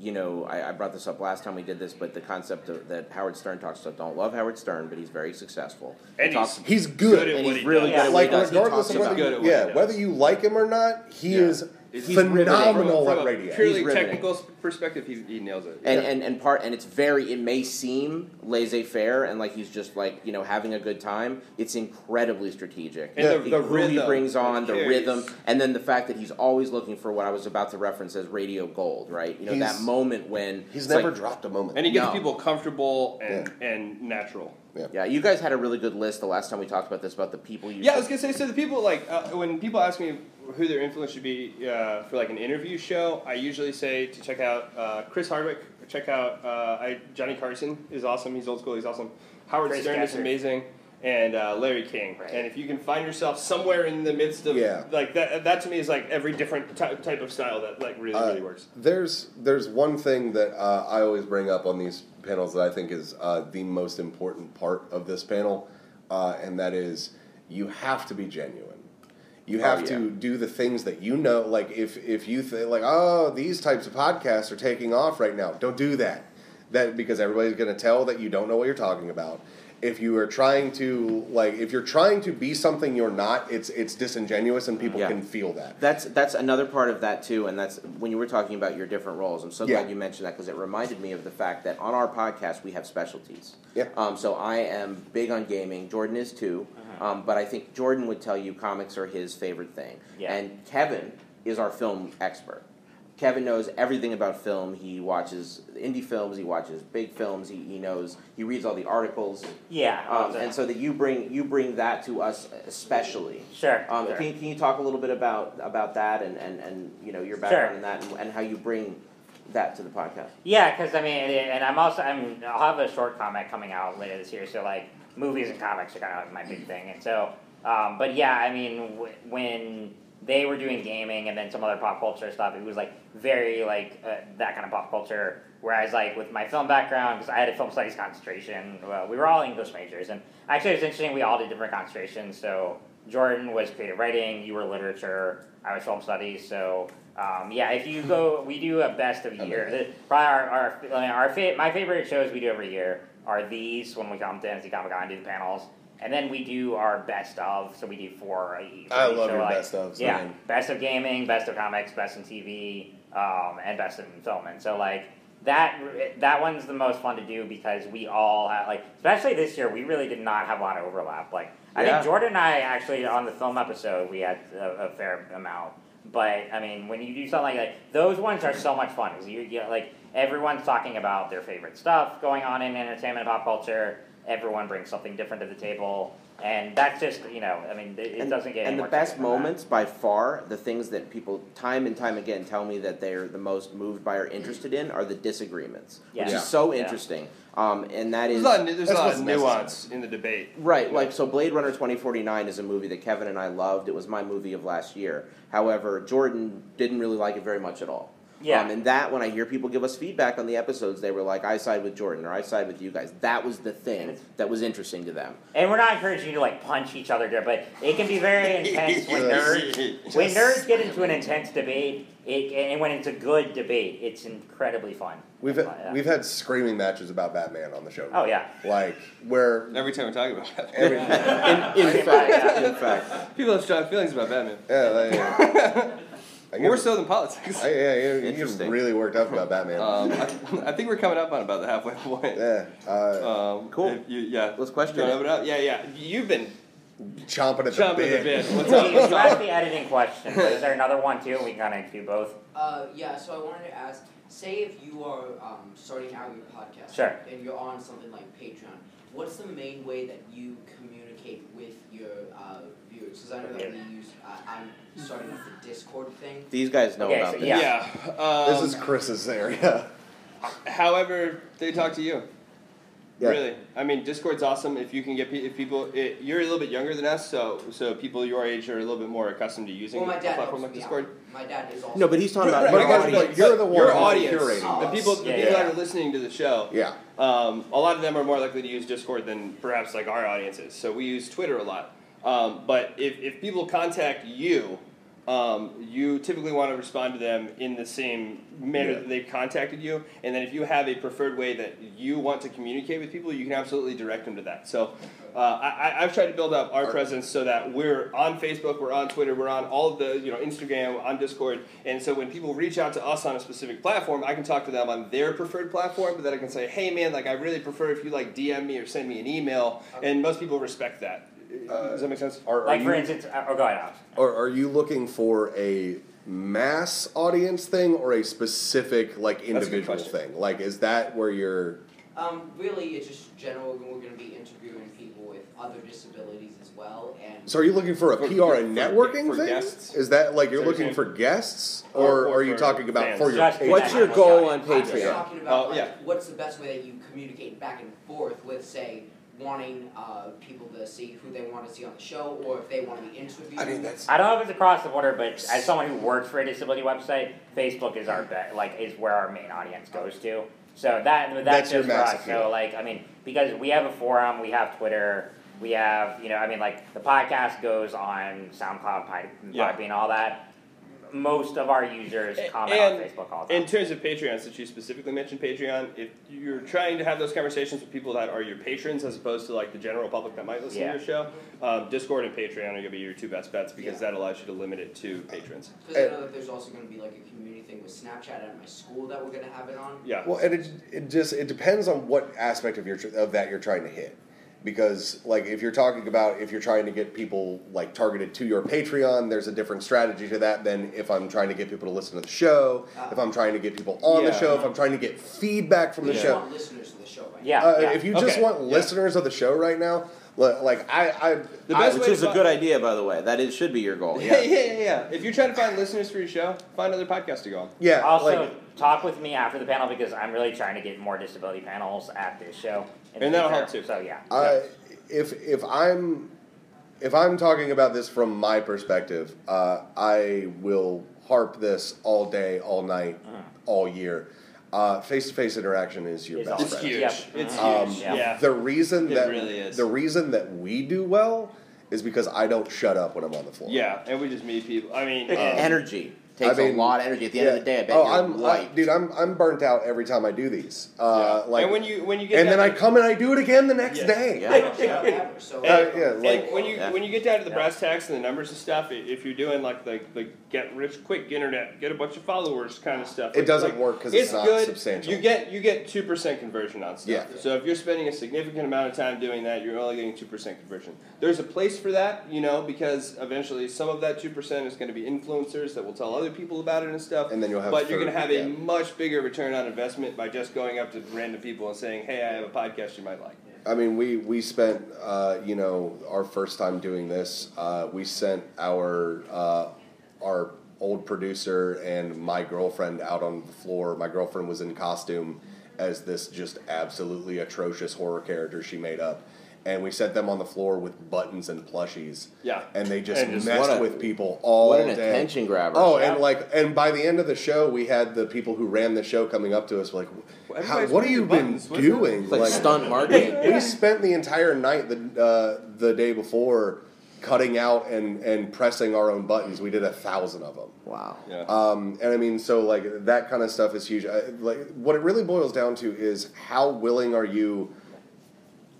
you know, I, I brought this up last time we did this, but the concept of, that Howard Stern talks about. Don't love Howard Stern, but he's very successful. He And talks- he's, He's good. at and what he's he really does. good at what he like does. He regardless talks of whether about- Good you, at what he yeah, does. whether you like him or not, he Yeah. is He's phenomenal From, at a radio. purely He's technical perspective, he, he nails it. and, Yeah. and and part and it's very it may seem laissez faire and like he's just like you know having a good time it's incredibly strategic And the- The- the who he rhythm brings on the rhythm and then the fact that he's always looking for what i was about to reference as radio gold right you know that moment when He's never like- dropped a moment. And he gets No. people comfortable and, and natural. Yeah you guys had a really good list the last time we talked about this about the people you Yeah, I was gonna say. So the people like uh, when people ask me who their influence should be uh, for like an interview show, I usually say to check out uh, Chris Hardwick. Check out uh, I, Johnny Carson is awesome. He's old school. He's awesome. Howard Chris Stern is amazing. And uh, Larry King. Right. And if you can find yourself somewhere in the midst of Yeah. like that, that to me is like every different ty- type of style that like really Uh, really works. There's there's one thing that uh, I always bring up on these panels that I think is uh, the most important part of this panel, uh, and that is you have to be genuine. You Oh, have yeah. to do the things that you know. Like if if you think like oh these types of podcasts are taking off right now, don't do that. That because everybody's going to tell that you don't know what you're talking about. If you are trying to like if you're trying to be something you're not, it's it's disingenuous and people Yeah. can feel that. That's that's another part of that too, and that's when you were talking about your different roles. I'm so Yeah. glad you mentioned that because it reminded me of the fact that on our podcast we have specialties. Yeah. Um, so I am big on gaming. Jordan is too, um, but I think Jordan would tell you comics are his favorite thing, Yeah. and Kevin is our film expert. Kevin knows everything about film. He watches indie films. He watches big films. He, he knows. He reads all the articles. Yeah. Um, and so that you bring you bring that to us especially. sure. Um, sure. can, can you talk a little bit about about that and, and, and you know your Sure. background in that and, and how you bring that to the podcast? Yeah, because I mean, and I'm also I'm I'll have a short comic coming out later this year. So like movies and comics are kind of like my big thing, and so um, but yeah, I mean w- when they were doing gaming and then some other pop culture stuff, it was like very like uh, that kind of pop culture. Whereas like with my film background, because I had a film studies concentration, well, we were all English majors, and actually it's interesting. We all did different concentrations. So Jordan was creative writing, you were literature, I was film studies. So um, yeah, if you go, we do a best of year. Probably our our, our fa- my favorite shows we do every year are these when we come to NC Comic Con and do the panels. And then we do our best of, so we do four a each. I So, love your like, best ofs, Yeah, man. best of gaming, best of comics, best in TV, um, and best in film. And so like that that one's the most fun to do because we all have like especially this year we really did not have a lot of overlap. Like I Yeah. think Jordan and I actually on the film episode we had a, a fair amount. But I mean, when you do something like that, those ones are so much fun. 'cause you, you like everyone's talking about their favorite stuff going on in entertainment and pop culture. Everyone brings something different to the table, and that's just you know, I mean, it, it and, doesn't get and any the more best exciting that. moments by far the things that people time and time again tell me that they're the most moved by or interested in are the disagreements which Yeah. is so Yeah. interesting um, and that There's is a lot of, there's a lot what's of necessary. nuance in the debate. Right, like so Blade Runner 2049 is a movie that Kevin and I loved. It was my movie of last year. However, Jordan didn't really like it very much at all. Yeah. Um, and that when I hear people give us feedback on the episodes, they were like, I side with Jordan or I side with you guys. That was the thing that was interesting to them. And we're not encouraging you to like punch each other there, but it can be very intense when nerds when nerds get into an intense debate. It, and when it's a good debate, it's incredibly fun. We've had, we've had screaming matches about Batman on the show. Oh yeah. like where Every time we talk about it, every, In, in fact, in fact, people have strong feelings about Batman. yeah, like, I get, More so than politics. I, yeah, you, you get really worked up about Batman. Um, I, I think we're coming up on about the halfway point. yeah, uh, Um, Cool. you, yeah. Let's question You wanna it. open up? Yeah, yeah. You've been chomping at the chomping bit. at the bit. What's You, up? you asked the editing question, but is there another one too? We can kind of do both. Uh, yeah, so I wanted to ask, say if you are um, starting out your podcast Sure. and you're on something like Patreon, what's the main way that you communicate with your uh, viewers? Because I know that we use, uh, I'm starting with the Discord thing. these guys know Okay, about so this. yeah. Yeah. Um, This is Chris's area. However, they talk to you. Yeah. Really, I mean, Discord's awesome. If you can get pe- if people, it, you're a little bit younger than us, so so people your age are a little bit more accustomed to using Well, my a dad platform helps like me Discord. out. My dad is also. No, but he's talking about But- your but- but audience. you're the one your who's audience, curating the this. people, the Yeah, people yeah. that are listening to the show. Yeah, Um, a lot of them are more likely to use Discord than perhaps like our audiences. So we use Twitter a lot. Um, but if, if people contact you, um, you typically want to respond to them in the same manner Yeah. that they've contacted you. And then if you have a preferred way that you want to communicate with people, you can absolutely direct them to that. So uh, I, I've tried to build up our presence so that we're on Facebook, we're on Twitter, we're on all of the you know Instagram, on Discord. And so when people reach out to us on a specific platform, I can talk to them on their preferred platform, but then I can say, hey man, like I really prefer if you like DM me or send me an email. And most people respect that. Does that make sense? Are, are Like for you, instance, uh, oh, go ahead, Alex. are, are you looking for a mass audience thing or a specific like That's a good individual question. thing? Like, is that where you're? Um, really, it's just general. We're going to be interviewing people with other disabilities as well, and So, are you looking for a For- PR and networking for thing? guests? Is that like you're Is that what looking for guests, Or- or, or are you talking about fans? for your? Just What's your goal on I'm just Patreon? talking about Oh, like, yeah. what's the best way that you communicate back and forth with, say, wanting uh, people to see who they want to see on the show, or if they want to be interviewed. I mean, that's I don't know if it's across the border, but as someone who works for a disability website, Facebook is our bet, like is where our main audience goes to. So that that's, That's just for us. appeal. So like I mean, because we have a forum, we have Twitter, we have you know I mean like the podcast goes on SoundCloud, Pi- Yeah. All that. Most of our users A- comment and on Facebook all the time. In terms of Patreon, since you specifically mentioned Patreon, if you're trying to have those conversations with people that are your patrons as opposed to like the general public that might listen Yeah. to your show, um, Discord and Patreon are going to be your two best bets because Yeah. that allows you to limit it to patrons. Because I know that there's also going to be like a community thing with Snapchat at my school that we're going to have it on. Yeah. Well, and it, it just it depends on what aspect of your of that you're trying to hit. Because like if you're talking about if you're trying to get people like targeted to your Patreon, there's a different strategy to that than if I'm trying to get people to listen to the show. if I'm trying to get people on the show, if I'm trying to get feedback from the show. want listeners to the show right yeah, Uh, yeah. If you just Okay. want Yeah. listeners of the show right now, li- like I, I, The I- best Which way is a good idea, by the way. That is should be your goal. Yeah, Yeah. yeah, yeah, yeah. If you're trying to find listeners for your show, find other podcasts to go on. yeah, Also, like talk with me after the panel because I'm really trying to get more disability panels at this show. In the And that'll future. help too. So yeah. I, if if I'm if I'm talking about this from my perspective, uh, I will harp this all day, all night, all year. Face to face interaction is your Is best It's friend. huge. Yep. It's Um, huge. Yeah. yeah. The reason It that really is. the reason that we do well is because I don't shut up when I'm on the floor. Yeah, and we just meet people. I mean, um, energy takes I mean, a lot of energy. At the end of the day, I bet oh, you're I'm I, dude. I'm I'm burnt out every time I do these. Uh, yeah. Like, and when you when you get and then down I come and I do it again the next Yeah. day. Yeah. I don't show up ever, so Uh, And, yeah, and like- when you Yeah. when you get down to the Yeah. brass tacks and the numbers and stuff, if you're doing like the, the get rich quick internet, get a bunch of followers kind of stuff, It doesn't like, work 'cause it's not good. substantial. You get you get two percent conversion on stuff. Yeah. So if you're spending a significant amount of time doing that, you're only getting two percent conversion. There's a place for that, you know, because eventually some of that two percent is going to be influencers that will tell other people about it and stuff. And then you'll have But you're going to have a much bigger return on investment by just going up to random people and saying, "Hey, I have a podcast you might like." I mean, we we spent uh, you know our first time doing this. Uh, we sent our uh, our old producer and my girlfriend out on the floor. My girlfriend was in costume as this just absolutely atrocious horror character she made up. And we set them on the floor with buttons and plushies. Yeah. And they just, And just- messed a- with people all what an day. attention grabber. Oh, Yeah. and like, and by the end of the show, we had the people who ran the show coming up to us like, How, "What have you been buttons. Doing?" It's like stunt marketing. we spent the entire night the uh, the day before cutting out and and pressing our own buttons. We did a thousand of them. Wow. Yeah. Um, and I mean, so like that kind of stuff is huge. I, like what it really boils down to is how willing are you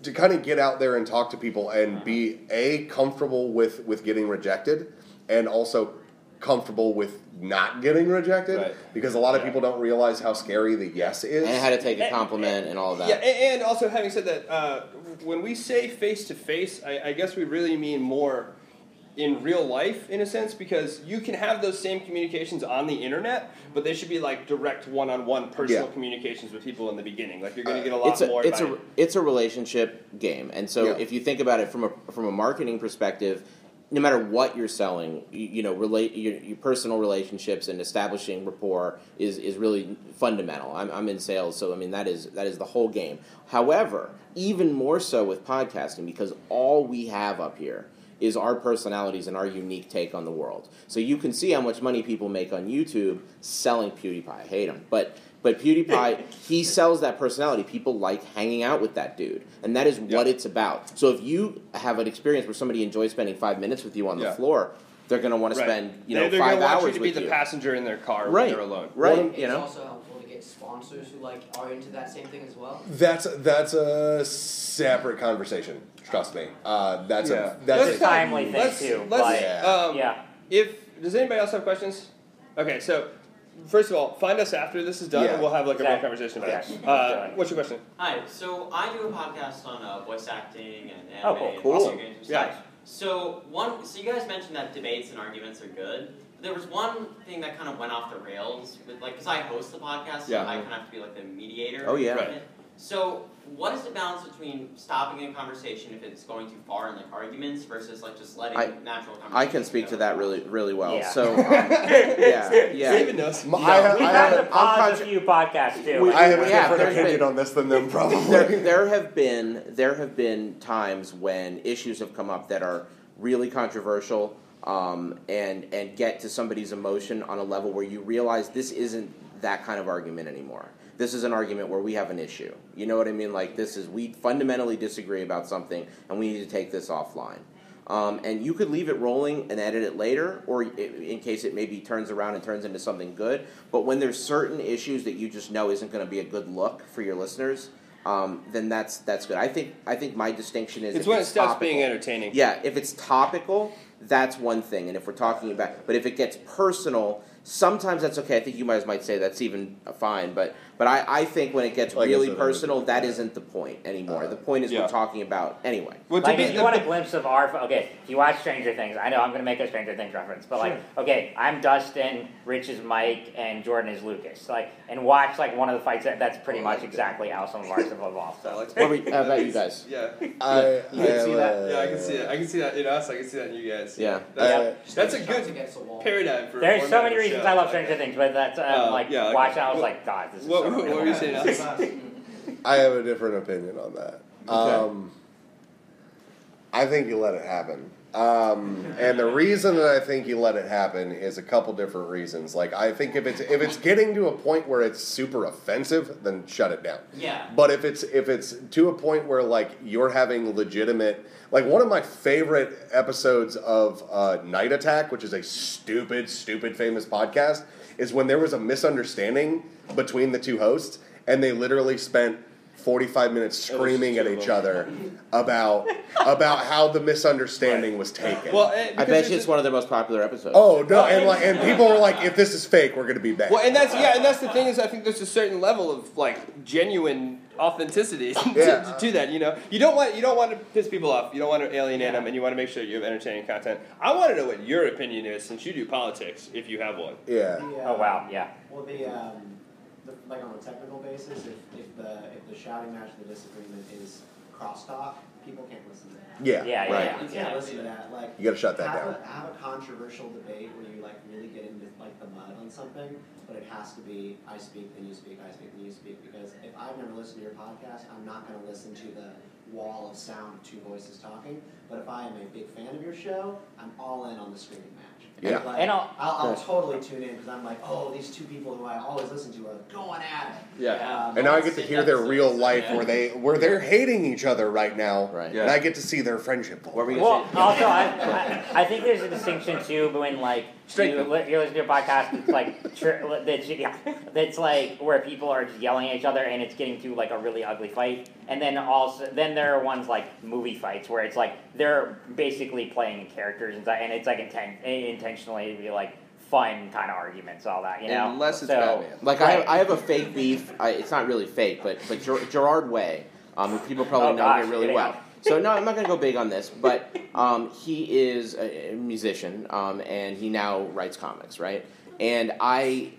to kind of get out there and talk to people and be a comfortable with with getting rejected, and also comfortable with not getting rejected Right. because a lot of Yeah. people don't realize how scary the yes is. And how to take a compliment and all of that. Yeah, and also having said that, uh, when we say face to face, I I guess we really mean more in real life in a sense because you can have those same communications on the internet, but they should be like direct one-on-one personal Yeah. communications with people in the beginning. Like you're going to uh, get a lot it's a more. it's a it's a relationship game, and so Yeah. if you think about it from a from a marketing perspective, no matter what you're selling, you, you know, relate your, your personal relationships and establishing rapport is is really fundamental. I'm, I'm in sales, so I mean that is that is the whole game. However, even more so with podcasting because all we have up here is our personalities and our unique take on the world. So you can see how much money people make on YouTube selling PewDiePie. I hate him, but but PewDiePie he sells that personality. People like hanging out with that dude, and that is what Yeah. it's about. So if you have an experience where somebody enjoys spending five minutes with you on the floor. they're going to want to Right. spend you know They- they're five gonna want hours you to be with the passenger in their car when Right. they're alone. Right, One- you it's know. Sponsors who like are into that same thing as well. That's that's a separate conversation. Trust me. Uh, that's Yeah. a It's that's a a, timely thing let's, too. Let's, but Yeah. um, yeah. If does anybody else have questions? Okay, so first of all, find us after this is done, Yeah. and we'll have like a real conversation about Yes. it. Uh, what's your question? Hi, so I do a podcast on uh, voice acting and anime Oh, cool. and Cool. video games and Yeah. stuff. So one, so you guys mentioned that debates and arguments are good. But there was one thing that kind of went off the rails, with, like because I host the podcast, so Yeah. I kind of have to be like the mediator. Oh, yeah. of it. So what is the balance between stopping a conversation if it's going too far in like arguments versus like just letting I- natural conversation? I can speak to that really really well. Yeah. So um, yeah, yeah. Steven knows. My- No, I, have- We've I had have, to a- pause conscious- a few podcasts too. We- I have a Yeah, different opinion been- on this than them probably. there, there have been there have been times when issues have come up that are really controversial um, and and get to somebody's emotion on a level where you realize this isn't that kind of argument anymore. This is an argument where we have an issue. You know what I mean? Like this is we fundamentally disagree about something, and we need to take this offline. Um, and you could leave it rolling and edit it later, or in case it maybe turns around and turns into something good. But when there's certain issues that you just know isn't going to be a good look for your listeners, um, then that's that's good. I think I think my distinction is It's when it stops topical. being entertaining. Yeah, if it's topical, that's one thing. And if we're talking about, but if it gets personal, sometimes that's okay. I think you guys might say that's even fine. But but I, I think when it gets Like really personal, would- that isn't the point anymore. the point is Yeah. we're talking about anyway. Well, to like be- if you the- want a glimpse of our okay, if you watch Stranger Things, I know I'm gonna make a Stranger Things reference, but like okay, I'm Dustin, Rich is Mike, and Jordan is Lucas. Like and watch like one of the fights that, that's pretty much exactly how some of ours have evolved. So What were, how about you guys? Yeah. I, You can see that? Yeah, I can see it. I can see that in us. I can see that in you guys. Yeah. That's, that's a Shots good against the wall. paradigm for. there's so many reasons. I love Stranger Things, but that's um, Uh, like yeah, okay. watching, I was like, God, this is What, so what real. were you saying, Alex? I have a different opinion on that. Um, I think you let it happen. Um, and the reason that I think you let it happen is a couple different reasons. Like I think if it's if it's getting to a point where it's super offensive, then shut it down. Yeah. But if it's if it's to a point where like you're having legitimate like one of my favorite episodes of uh, Night Attack, which is a stupid, stupid famous podcast, is when there was a misunderstanding between the two hosts, and they literally spent 45 minutes screaming at each other about about how the misunderstanding was taken. Well, eh, I bet you it's one of their most popular episodes. oh no, and like and people were like, if this is fake, we're gonna be bad. Well, and that's yeah, and that's the thing is, I think there's a certain level of like genuine authenticity to, Yeah. to that. You know, you don't want you don't want to piss people off. You don't want to alienate them, and you want to make sure you have entertaining content. I want to know what your opinion is, since you do politics, if you have one. yeah. The, uh, Oh wow, yeah. Well, the, um, the like on a technical basis, if, if the if the shouting match, the disagreement is crosstalk, people can't listen to that. Yeah. Yeah, yeah, right. yeah. You can't listen to that. Like You gotta shut that have down. A, have a controversial debate where you like really get into like the mud on something, but it has to be I speak, then you speak, I speak, then you speak. Because if I've never listened to your podcast, I'm not going to listen to the wall of sound of two voices talking. But if I am a big fan of your show, I'm all in on the screaming match. Yeah. Like, And I'll- I'll, I'll totally tune in because I'm like, oh, these two people who I always listen to are going at it. Um, And now I get to hear their real life where they where they're hating each other right now, Right. and I get to see their friendship. What were you Well, also, I, I, I think there's a distinction too between like Straight you, li- you're listening to a podcast that's like tr- that's, yeah, that's like where people are just yelling at each other and it's getting to like a really ugly fight, and then also then there are ones like movie fights where it's like they're basically playing characters and, and it's like inten- intentionally to be like fun kind of arguments, all that you know. Unless it's so, Batman. Like I have, I have a fake beef. I, it's not really fake, but but Ger- Gerard Way, um, who people probably Oh, know gosh, here really here we well. So no, I'm not going to go big on this, but um, he is a, musician, um, and he now writes comics, right? And I,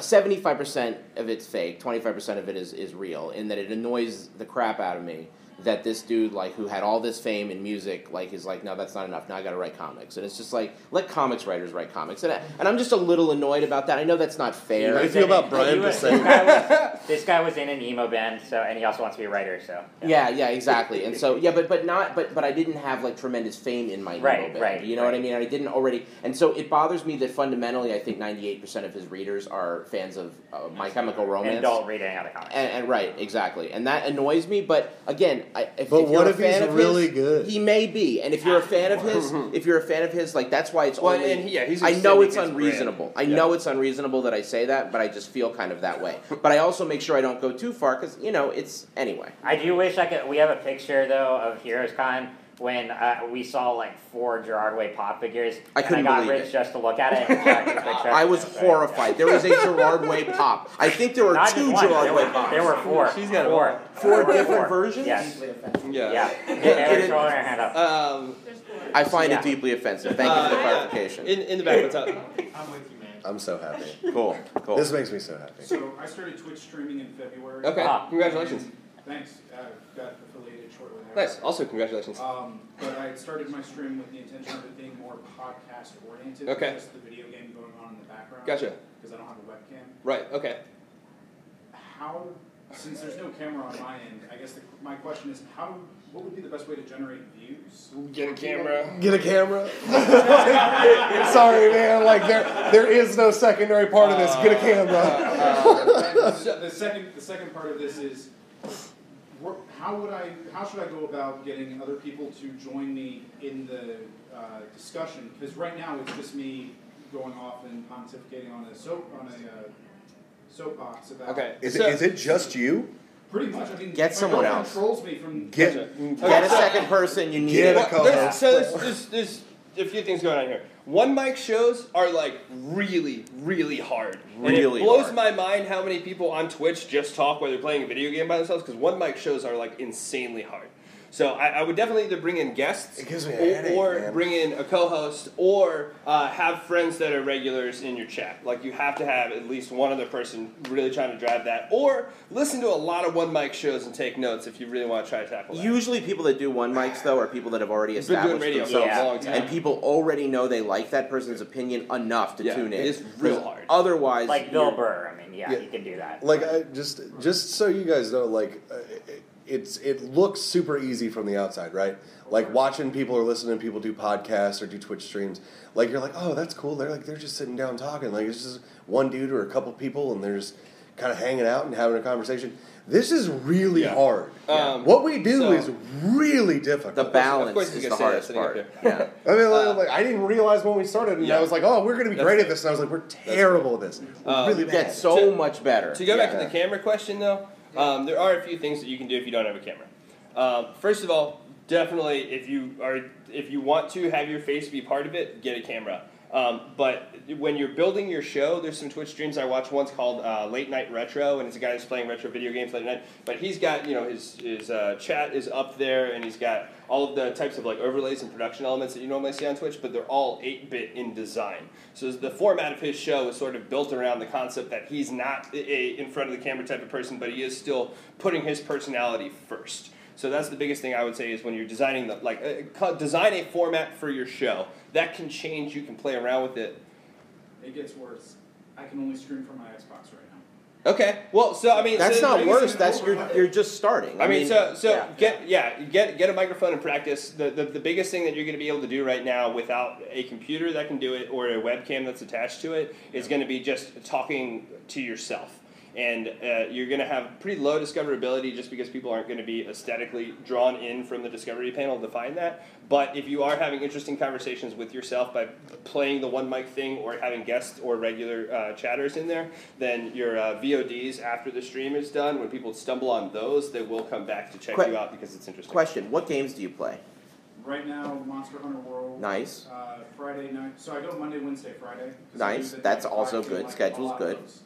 seventy-five percent of it's fake, twenty-five percent of it is is real, in that it annoys the crap out of me that this dude like who had all this fame in music like is like no that's not enough now I got to write comics and it's just like let comics writers write comics and I, and I'm just a little annoyed about that I know that's not fair How do you feel about Brian He was- Posehn? This guy, was, this guy was in an emo band, so and he also wants to be a writer. So Yeah, yeah, exactly. And so yeah, but but not but but I didn't have like tremendous fame in my emo Right, band. right, You know what I right. mean? I didn't already, and so it bothers me that fundamentally, I think ninety eight percent of his readers are fans of uh, My Chemical Romance. and don't read any other comics. And, and right, exactly, and that annoys me. But again, I, if, But if what if he's really his, good? He may be, and if you're a fan of his, if you're a fan of his, like that's why it's Well, only. and he- yeah, he's I know it's his unreasonable. I brand. know it's unreasonable that I say that, but I just feel kind of that way. But I also make sure I don't go too far because you know it's anyway. I do wish I could. We have a picture though of Heroes Con when uh, we saw like four Gerard Way pop figures. I couldn't I got believe Rich it. just to look at it. And check the picture. I was Right. horrified. There was a Gerard Way pop. I think there were Not two one. Gerard Way were, pops. There were four. She's got four. Four There different four. versions? Yes. Deeply offensive. Yeah. Yeah. It- Eric's it- rolling hand up. Um, I find Yeah. it deeply offensive. Thank you for the uh, clarification. In, in the back, what's up? I'm with you, man. I'm so happy. Cool. Cool. This makes me so happy. So I started Twitch streaming in February. Okay, Ah. congratulations. Thanks. I got affiliated shortly Nice. thereafter. Also, congratulations. Um, but I started my stream with the intention of it being more podcast oriented. Okay. Just the video game going on in the background. Gotcha. Because I don't have a webcam. Right. Okay. How, since there's no camera on my end, I guess the, my question is how, what would be the best way to generate views? Get a camera. Get a camera. Sorry, man. Like there, there is no secondary part of this. Get a camera. And the second, the second part of this is, wh- how would I, how should I go about getting other people to join me in the uh, discussion? Because right now it's just me going off and pontificating on a soap on a uh, soapbox about. Okay. Is So- it, is it just you? Pretty much. I mean, Get someone else. Trolls me from. Get Get a second person. You need Get it. a co-host. there's- so there's, there's, there's a few things going on here. One mic shows are like really, really hard. Really and it blows hard. my mind how many people on Twitch just talk while they're playing a video game by themselves because one mic shows are like insanely hard. So I, I would definitely either bring in guests It gives me or, headache, or bring in a co-host or uh, have friends that are regulars in your chat. Like you have to have at least one other person really trying to drive that, or listen to a lot of one mic shows and take notes if you really want to try to tackle that. Usually, people that do one mics though are people that have already Been doing established radio for themselves, a long time. and people already know they like that person's opinion enough to Yeah, tune in. It's real hard. Otherwise, Like Bill Burr. I mean, yeah, Yeah. you can do that. like I just just so you guys know like uh, it- it's it looks super easy from the outside right like watching people or listening to people do podcasts or do twitch streams like you're like oh that's cool they're like they're just sitting down talking like it's just one dude or a couple people and they're just kind of hanging out and having a conversation this is really Yeah. hard Um, what we do so- is really difficult the balance of course is the gonna say that hardest part. Yeah. I mean, like, Uh, like, I didn't realize when we started, and Yeah. I was like, "Oh, we're going to be That's great fair. at this." And I was like, "We're terrible at this. We're Um, really bad." get so To- much better. To go back to the camera question, though, um, there are a few things that you can do if you don't have a camera. Um, first of all, definitely if you are if you want to have your face be part of it, get a camera. Um, but when you're building your show, there's some Twitch streams I watched. One's called uh, Late Night Retro, and it's a guy who's playing retro video games late night. But he's got you know his his uh, chat is up there, and he's got all of the types of like overlays and production elements that you normally see on Twitch. But they're all 8-bit in design. So the format of his show is sort of built around the concept that he's not a in front of the camera type of person, but he is still putting his personality first. So that's the biggest thing I would say is when you're designing the like uh, design a format for your show that can change. You can play around with it. It gets worse. I can only stream from my Xbox right now. Okay. Well, so I mean, That's so not the worse. That's oh, you're you're just starting. I mean, so so yeah. get yeah get get a microphone and practice. The, the the biggest thing that you're going to be able to do right now without a computer that can do it or a webcam that's attached to it is going to be just talking to yourself. And uh, you're going to have pretty low discoverability just because people aren't going to be aesthetically drawn in from the discovery panel to find that. But if you are having interesting conversations with yourself by playing the one mic thing or having guests or regular uh, chatters in there, then your uh, VODs after the stream is done, when people stumble on those, they will come back to check Que- you out because it's interesting. question: What games do you play? Right now, Monster Hunter World. Nice. Uh, Friday night. So I go Monday, Wednesday, Friday. Nice. That's also good. like, Schedule's good. hours.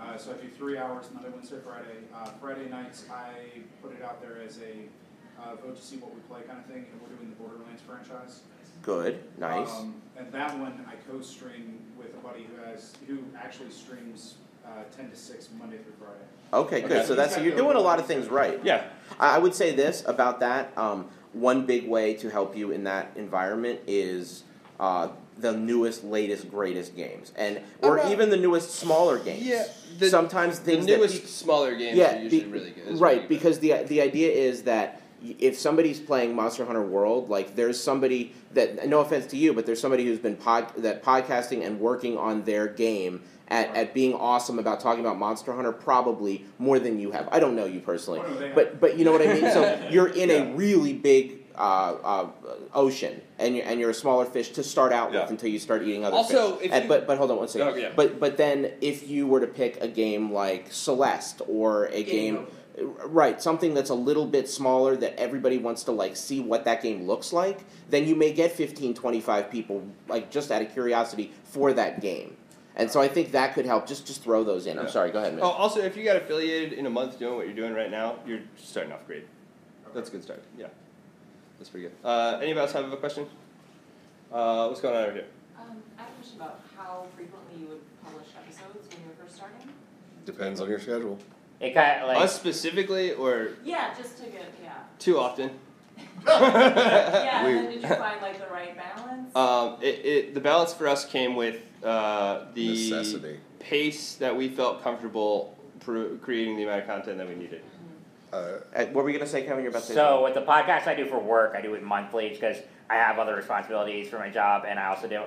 Uh, so I do three hours Monday, Wednesday, Friday. Uh, Friday nights, I put it out there as a uh, vote to see what we play kind of thing, and we're doing the Borderlands franchise. Good. Nice. Um, and that one I co-stream with a buddy who has who actually streams uh, ten to six Monday through Friday. Okay, good. Okay. So that's so you're doing a lot of things right. Yeah. I I would say this about that. Um, one big way to help you in that environment is uh, the newest, latest, greatest games, and or not- even the newest, smaller games. Yeah, the- Sometimes The things that newest, peop- smaller games yeah, are usually be- really good. Right? Because the the idea is that if somebody's playing Monster Hunter World, like there's somebody that no offense to you, but there's somebody who's been pod, that podcasting and working on their game at, at being awesome about talking about Monster Hunter probably more than you have. I don't know you personally, no, they have. but but you know what I mean. So you're in Yeah. a really big uh, uh, ocean, and you're, and you're a smaller fish to start out Yeah. with until you start eating other Also, fish. if And- you- but but hold on one second. Oh, yeah. But but then if you were to pick a game like Celeste or a game. Right, something that's a little bit smaller that everybody wants to like see what that game looks like, then you may get 15, 25 people like just out of curiosity for that game. And so I think that could help. Just just throw those in. I'm Yeah. sorry, go ahead, man. Oh, also, if you got affiliated in a month doing what you're doing right now, you're starting off great. That's a good start. Yeah, that's pretty good. Uh, anybody else have a question? Uh, what's going on over here? Um, I have a question about how frequently you would publish episodes when you were first starting. Depends on your schedule. It kind of like Us specifically, or Yeah, just to get yeah. too often? Yeah, We- and then did you find like the right balance? Um, it, it, the balance for us came with uh, the Necessity. pace that we felt comfortable pr- creating the amount of content that we needed. Uh, what were we gonna say, Kevin? You're about to say So with the podcast I do for work, I do it monthly because I have other responsibilities for my job, and I also do.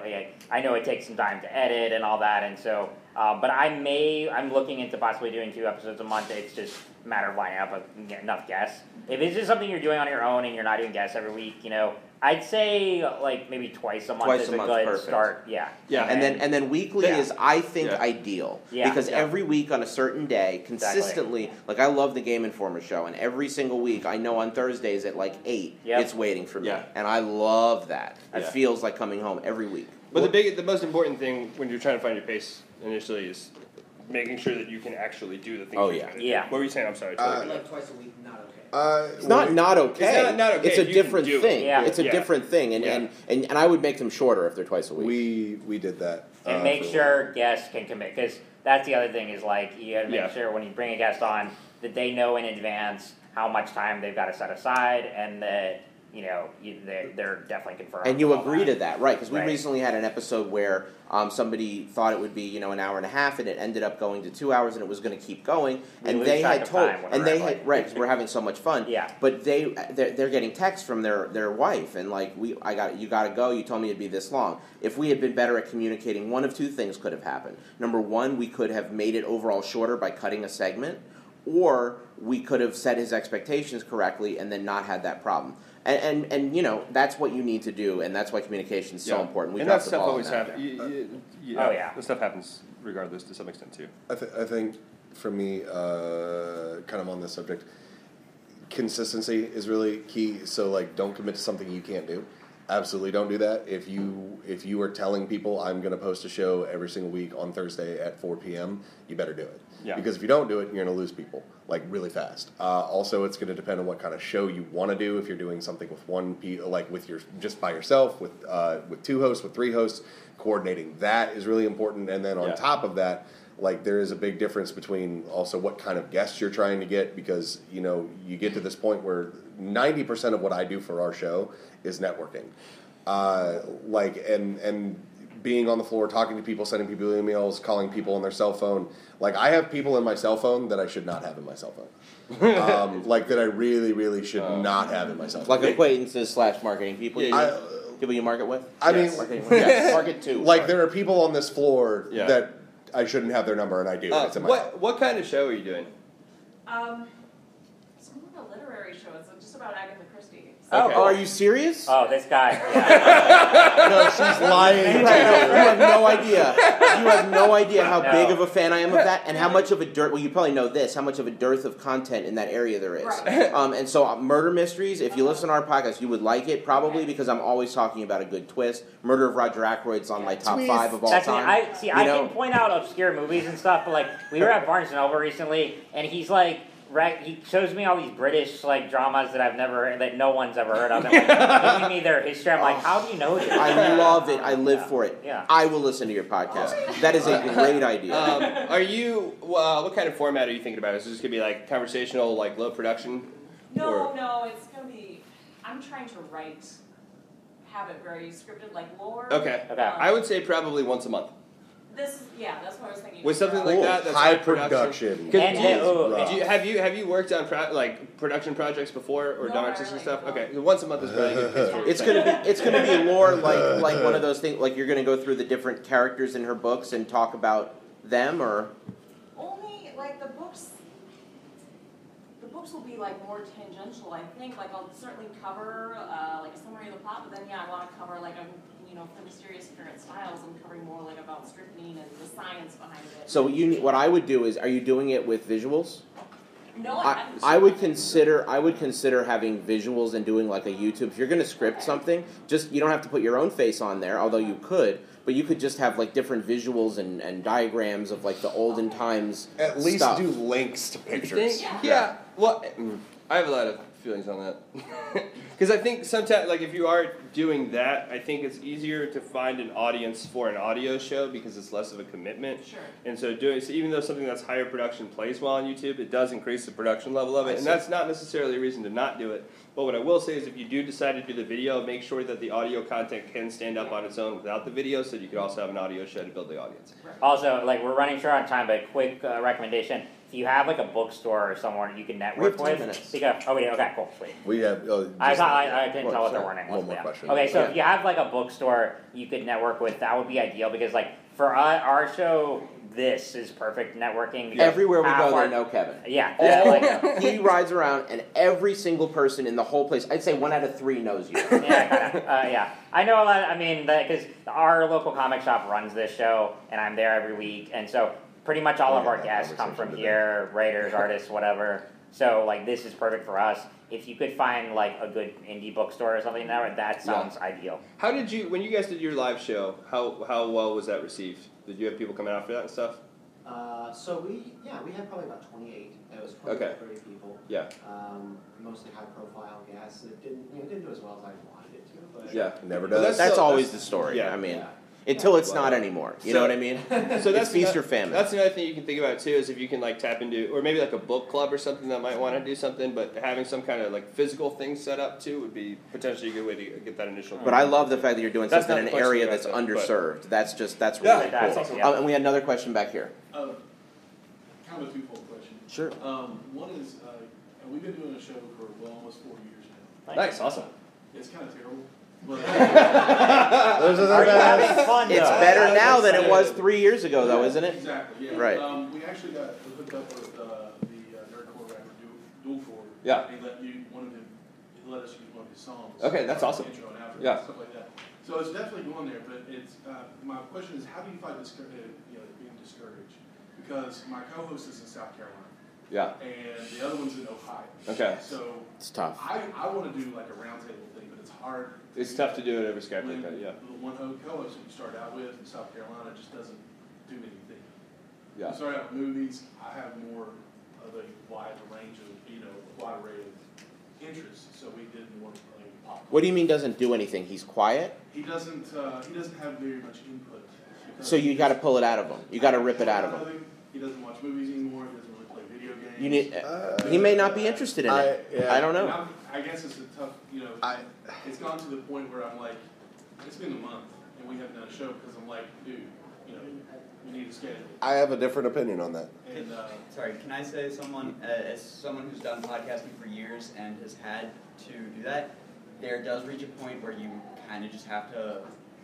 I know it takes some time to edit and all that, and so. Um, but I may. I'm looking into possibly doing two episodes a month. It's just a matter of lining up a- enough guests. If it's just something you're doing on your own and you're not doing guests every week, you know, I'd say like maybe twice a month Twice is a a, month, good perfect. start. Yeah. Yeah. And then and then weekly Yeah. is I think Yeah. ideal Yeah. because Yeah. every week on a certain day, consistently, like I love the Game Informer show, and every single week I know on Thursdays at like eight, Yep. it's waiting for me, Yeah. and I love that. It feels like coming home every week. But the big, the most important thing when you're trying to find your pace initially is making sure that you can actually do the things. Oh, you're yeah. trying. Yeah. What were you saying? I'm sorry. Uh, Like twice a week, not okay. uh, It's not not okay. It's not- not okay It's a you different do it. thing. Yeah. It's a Yeah. different thing, and, Yeah. and, and and I would make them shorter if they're twice a week. We we did that. and uh, make sure guests can commit because that's the other thing is like you got to make Yeah. sure when you bring a guest on that they know in advance how much time they've got to set aside and that you know they're, they're definitely confirmed And you agree that. to that, right? Because we Right. recently had an episode where um, somebody thought it would be, you know, an hour and a half, and it ended up going to two hours, and it was going to keep going. We and they had told, and they had right because we're having so much fun. Yeah. But they they're, they're getting texts from their their wife, and like we, I got you got to go. You told me it'd be this long. If we had been better at communicating, one of two things could have happened. Number one, we could have made it overall shorter by cutting a segment, or we could have set his expectations correctly and then not had that problem. And, and, and you know that's what you need to do, and that's why communication is so Yeah. important. We and that stuff always that. happens. You, you, you, Oh, yeah. That stuff happens regardless to some extent too. I, th- I think for me, uh, kind of on this subject, consistency is really key. So like, don't commit to something you can't do. Absolutely, don't do that. If you if you are telling people I'm going to post a show every single week on Thursday at 4 p.m., you better do it. Yeah. Because if you don't do it, you're going to lose people like really fast. Uh, also, it's going to depend on what kind of show you want to do. If you're doing something with one pe- like with your just by yourself, with uh, with two hosts, with three hosts, coordinating that is really important. And then on Yeah. top of that, like there is a big difference between also what kind of guests you're trying to get because you know you get to this point where 90% of what I do for our show is networking. Uh, like and and being on the floor, talking to people, sending people emails, calling people on their cell phone. Like I have people in my cell phone that I should not have in my cell phone. um, like that I really, really should not have in my cell phone. like acquaintances slash marketing people. Yeah, you I, people you market with. I Yes. mean, Marketing yes. market two. like sorry. there are people on this floor Yeah. that I shouldn't have their number, and I do. Uh, it's in my what what kind of show are you doing? Um, it's more of a literary show. It's just about Agatha Christie. Oh, Oh, are you serious? Oh, this guy. Yeah. no, she's lying. You have, no, you have no idea. You have no idea how No. big of a fan I am of that, and how much of a dearth. Well, you probably know this. How much of a dearth of content in that area there is. Right. Um, and so, uh, murder mysteries. If you listen to our podcast, you would like it probably Okay. because I'm always talking about a good twist. Murder of Roger Ackroyd's on my top Twist. five of all That's time. I see. You I know? can point out obscure movies and stuff, but like we were at Barnes and Noble recently, and he's like, right? He shows me all these British like dramas that I've never, that no one's ever heard of, and like, giving me their history. I'm like, how do you know this? I love it. I live Yeah. for it. Yeah. I will listen to your podcast. That is a great idea. Um, are you? Uh, what kind of format are you thinking about? Is this gonna be like conversational, like low production? No, Or- no, it's gonna be. I'm trying to write, have it very scripted, like lore. Okay. Okay. Um, I would say probably once a month. This is yeah. That's what I was thinking. With something Well, like that, that's high high production. production. 'Cause And do you- then- oh. Do you, have you have you worked on pro- like production projects before or No, done not artistic really, stuff? Okay, once a month is probably a good pace for It's gonna be it's gonna be lore like like one of those things like you're gonna go through the different characters in her books and talk about them or? Only like the books. The books will be like more tangential, I think. Like I'll certainly cover uh, like a summary of the plot, but then yeah, I want to cover like a you know for Mysterious Affair at Styles. I'm covering more like about strychnine and the science behind it. So you, what I would do is, are you doing it with visuals? no, I, I, I would consider I would consider having visuals and doing like a YouTube. If you're going to script something, just you don't have to put your own face on there, although you could. But you could just have like different visuals and, and diagrams of like the olden times. At least stuff. do links to pictures. think? Yeah. Well, I have a lot of feelings on that. Because I think sometimes, like, if you are doing that, I think it's easier to find an audience for an audio show because it's less of a commitment. Sure. And so, doing so, even though something that's higher production plays well on YouTube, it does increase the production level of I it, and see. that's not necessarily a reason to not do it. But what I will say is, if you do decide to do the video, make sure that the audio content can stand up on its own without the video, so you could also have an audio show to build the audience. Also, like we're running short on time, but quick uh, recommendation: if you have like a bookstore or someone you can network We have 10 with, minutes. because oh wait, okay, cool, sweet. We have. Uh, I just- thought I, I couldn't well, tell what the sorry, warning was. One more yeah. question. Okay, so Yeah. if you have like a bookstore you could network with, that would be ideal because like for our, our show, this is perfect networking. because Everywhere we half go, our- they know Kevin. Yeah, yeah, like, All, he rides around, and every single person in the whole place, I'd say one out of three knows you. yeah, kinda, uh, yeah. I know a lot. I mean, because our local comic shop runs this show, and I'm there every week, and so pretty much all of our guests come from today. here, writers, artists, whatever. So like, this is perfect for us. If you could find like a good indie bookstore or something there, that sounds ideal. How did you, when you guys did your live show, how, how well was that received? Did you have people coming out for that and stuff? Uh, so we, yeah, we had probably about 28. It was 20 Okay. to 30 people. Yeah. Um, mostly high profile guests. It didn't, you know, it didn't do as well as I wanted it to, but Yeah. Never But does. That's so- always the story. yeah. I mean, yeah. Until it's not anymore. You know what I mean? So that's it's feast ano- or famine. That's another thing you can think about too is if you can like tap into, or maybe like a book club or something that might want to do something, but having some kind of like physical thing set up too would be potentially a good way to get that initial. But I love the fact that you're doing That's something in an area that's about that, underserved. That's just that's Yeah, really that's cool. awesome, yeah. Um, and we had another question back here. Uh, kind of a twofold question. Sure. Um, one is, uh, we've been doing a show for well almost four years now. Nice, awesome. It's kind of terrible. But, Those are the Are you best. fun? It's though? better now than it was three years ago, though, isn't it? Exactly, yeah. Right. Um, we actually got hooked up with uh, the uh, nerdcore rapper Du- Dualcore. Yeah. He let you one of them. He let us use one of his songs. Okay, that's awesome. Intro and outro, Yeah. Stuff like that. So it's definitely going there, but it's uh, my question is, how do you fight discour- uh, you know, being discouraged? Because my co-host is in South Carolina Yeah. and the other one's in Ohio. Okay. So It's tough. I, I want to do like a roundtable thing, but it's hard. It's tough to do it over Skype when like that. Yeah. The one ho- co-host that you start out with in South Carolina just doesn't do anything. Yeah. You start out with movies. I have more of a wide range of you know a wide array of interests. So we did more like pop. What do you mean doesn't do anything? He's quiet. He doesn't. Uh, he doesn't have very much input. So you got to pull it out of him. You got to rip it out of him. He doesn't watch movies anymore. He doesn't really play video games. You need. Uh, He may not be interested in I- it. yeah. I don't And know. I'm- guess it's a tough, you know, I, it's gone to the point where I'm like, it's been a month and we haven't done a show because I'm like, dude, you know, we need to schedule. I have a different opinion on that. And, uh, Sorry, can I say someone, uh, as someone who's done podcasting for years and has had to do that, there does reach a point where you kind of just have to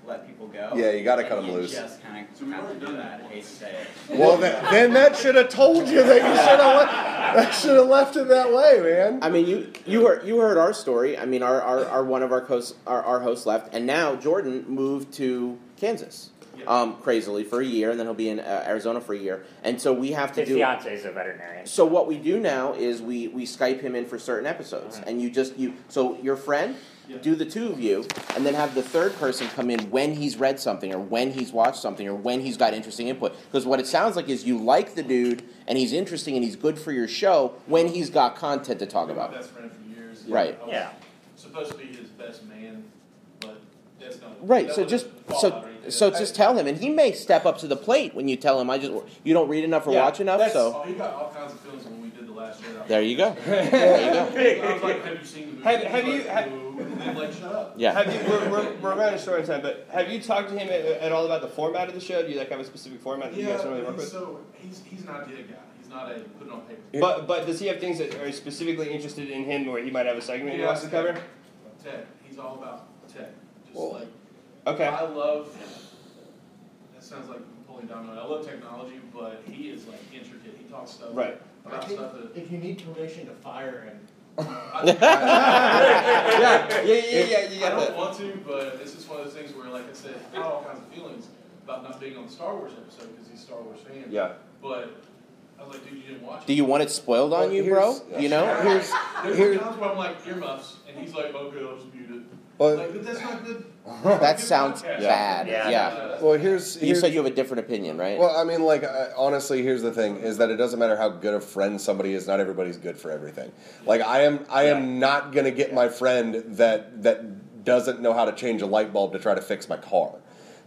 let people go. Yeah, you gotta cut cut 'em you loose. just kind of So we've to do that. that I hate to say it. Well, then, then that should have told you that you should have le- that should have left it that way, man. I mean, you you heard you heard our story. I mean, our our, our one of our hosts our, our hosts left, and now Jordan moved to Kansas, um, crazily for a year, and then he'll be in uh, Arizona for a year. And so we have to His do. fiance is a veterinarian. So what we do now is we we Skype him in for certain episodes, and you just you so your friend. Yeah. Do the two of you, and then have the third person come in when he's read something, or when he's watched something, or when he's got interesting input. Because what it sounds like is you like the dude, and he's interesting, and he's good for your show when he's got content to talk I've about. best friend for years. Right. I Yeah. Supposed to be his best man, but that's not. Right. that So just so so just tell him, and he may step up to the plate when you tell him. I just you don't read enough or Yeah, watch enough. So Oh, he got all kinds of feelings when we did the last show. there you go. There you go. Like, have you seen the movie? Have- have you- like, have- "No." And then like, shut up. Yeah. Have you? We're, we're, we're running short on time, but have you talked to him at, at all about the format of the show? Do you like have a specific format that you guys normally work he's with? so, he's, he's an idea guy. He's not a put it on paper. But but does he have things that are specifically interested in him, where he might have a segment he wants to cover? Tech. He's all about tech. Just Well, like Okay. I love. That sounds like pulling down. I love technology, but he is like intricate. He talks stuff Right. I about think stuff that. if you need permission to fire him, yeah, yeah, yeah, yeah, you I got don't that. want to, but it's just one of those things where, like I said, I had all kinds of feelings about not being on the Star Wars episode because he's a Star Wars fan. Yeah. But I was like, dude, you didn't watch it. Do you want it spoiled on Well, you, bro? here's- You know, here's There's here's times where I'm like earmuffs, and he's like, oh, okay, I'll just mute it. Well- like, but that's not good. that sounds podcast. bad. Yeah. Yeah. Well, here's, You here's said you have a different opinion, right? Well, I mean, like I, honestly, here's the thing: is that it doesn't matter how good a friend somebody is. Not everybody's good for everything. Like I am, I am not gonna get my friend that that doesn't know how to change a light bulb to try to fix my car.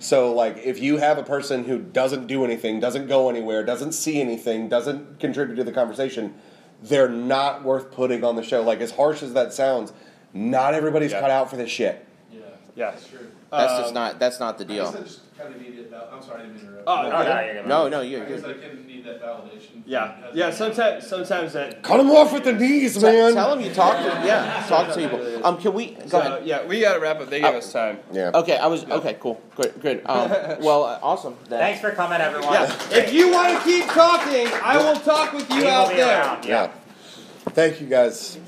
So, like, if you have a person who doesn't do anything, doesn't go anywhere, doesn't see anything, doesn't contribute to the conversation, they're not worth putting on the show. Like, as harsh as that sounds, not everybody's Yeah. cut out for this shit. Yeah, Yeah. that's true. that's Um, just not that's not the I guess deal. I just kind of needed that. I'm sorry, I didn't interrupt. Oh, Oh, no, you're good. No, no, I you're guess good. I can need that validation. Yeah, yeah. Sometimes, sometimes that. Cut them off with the knees, man. tell them you talk to them. yeah, talk to people. Um, can we go So, ahead? yeah, we gotta wrap up. They give Uh, us time. Yeah. Okay, I was okay. Cool, good, good. Um, well, uh, awesome. Then. Thanks for coming, everyone. Yeah. If you want to keep talking, I will talk with you We will out be there. around. Yeah. Thank you, guys.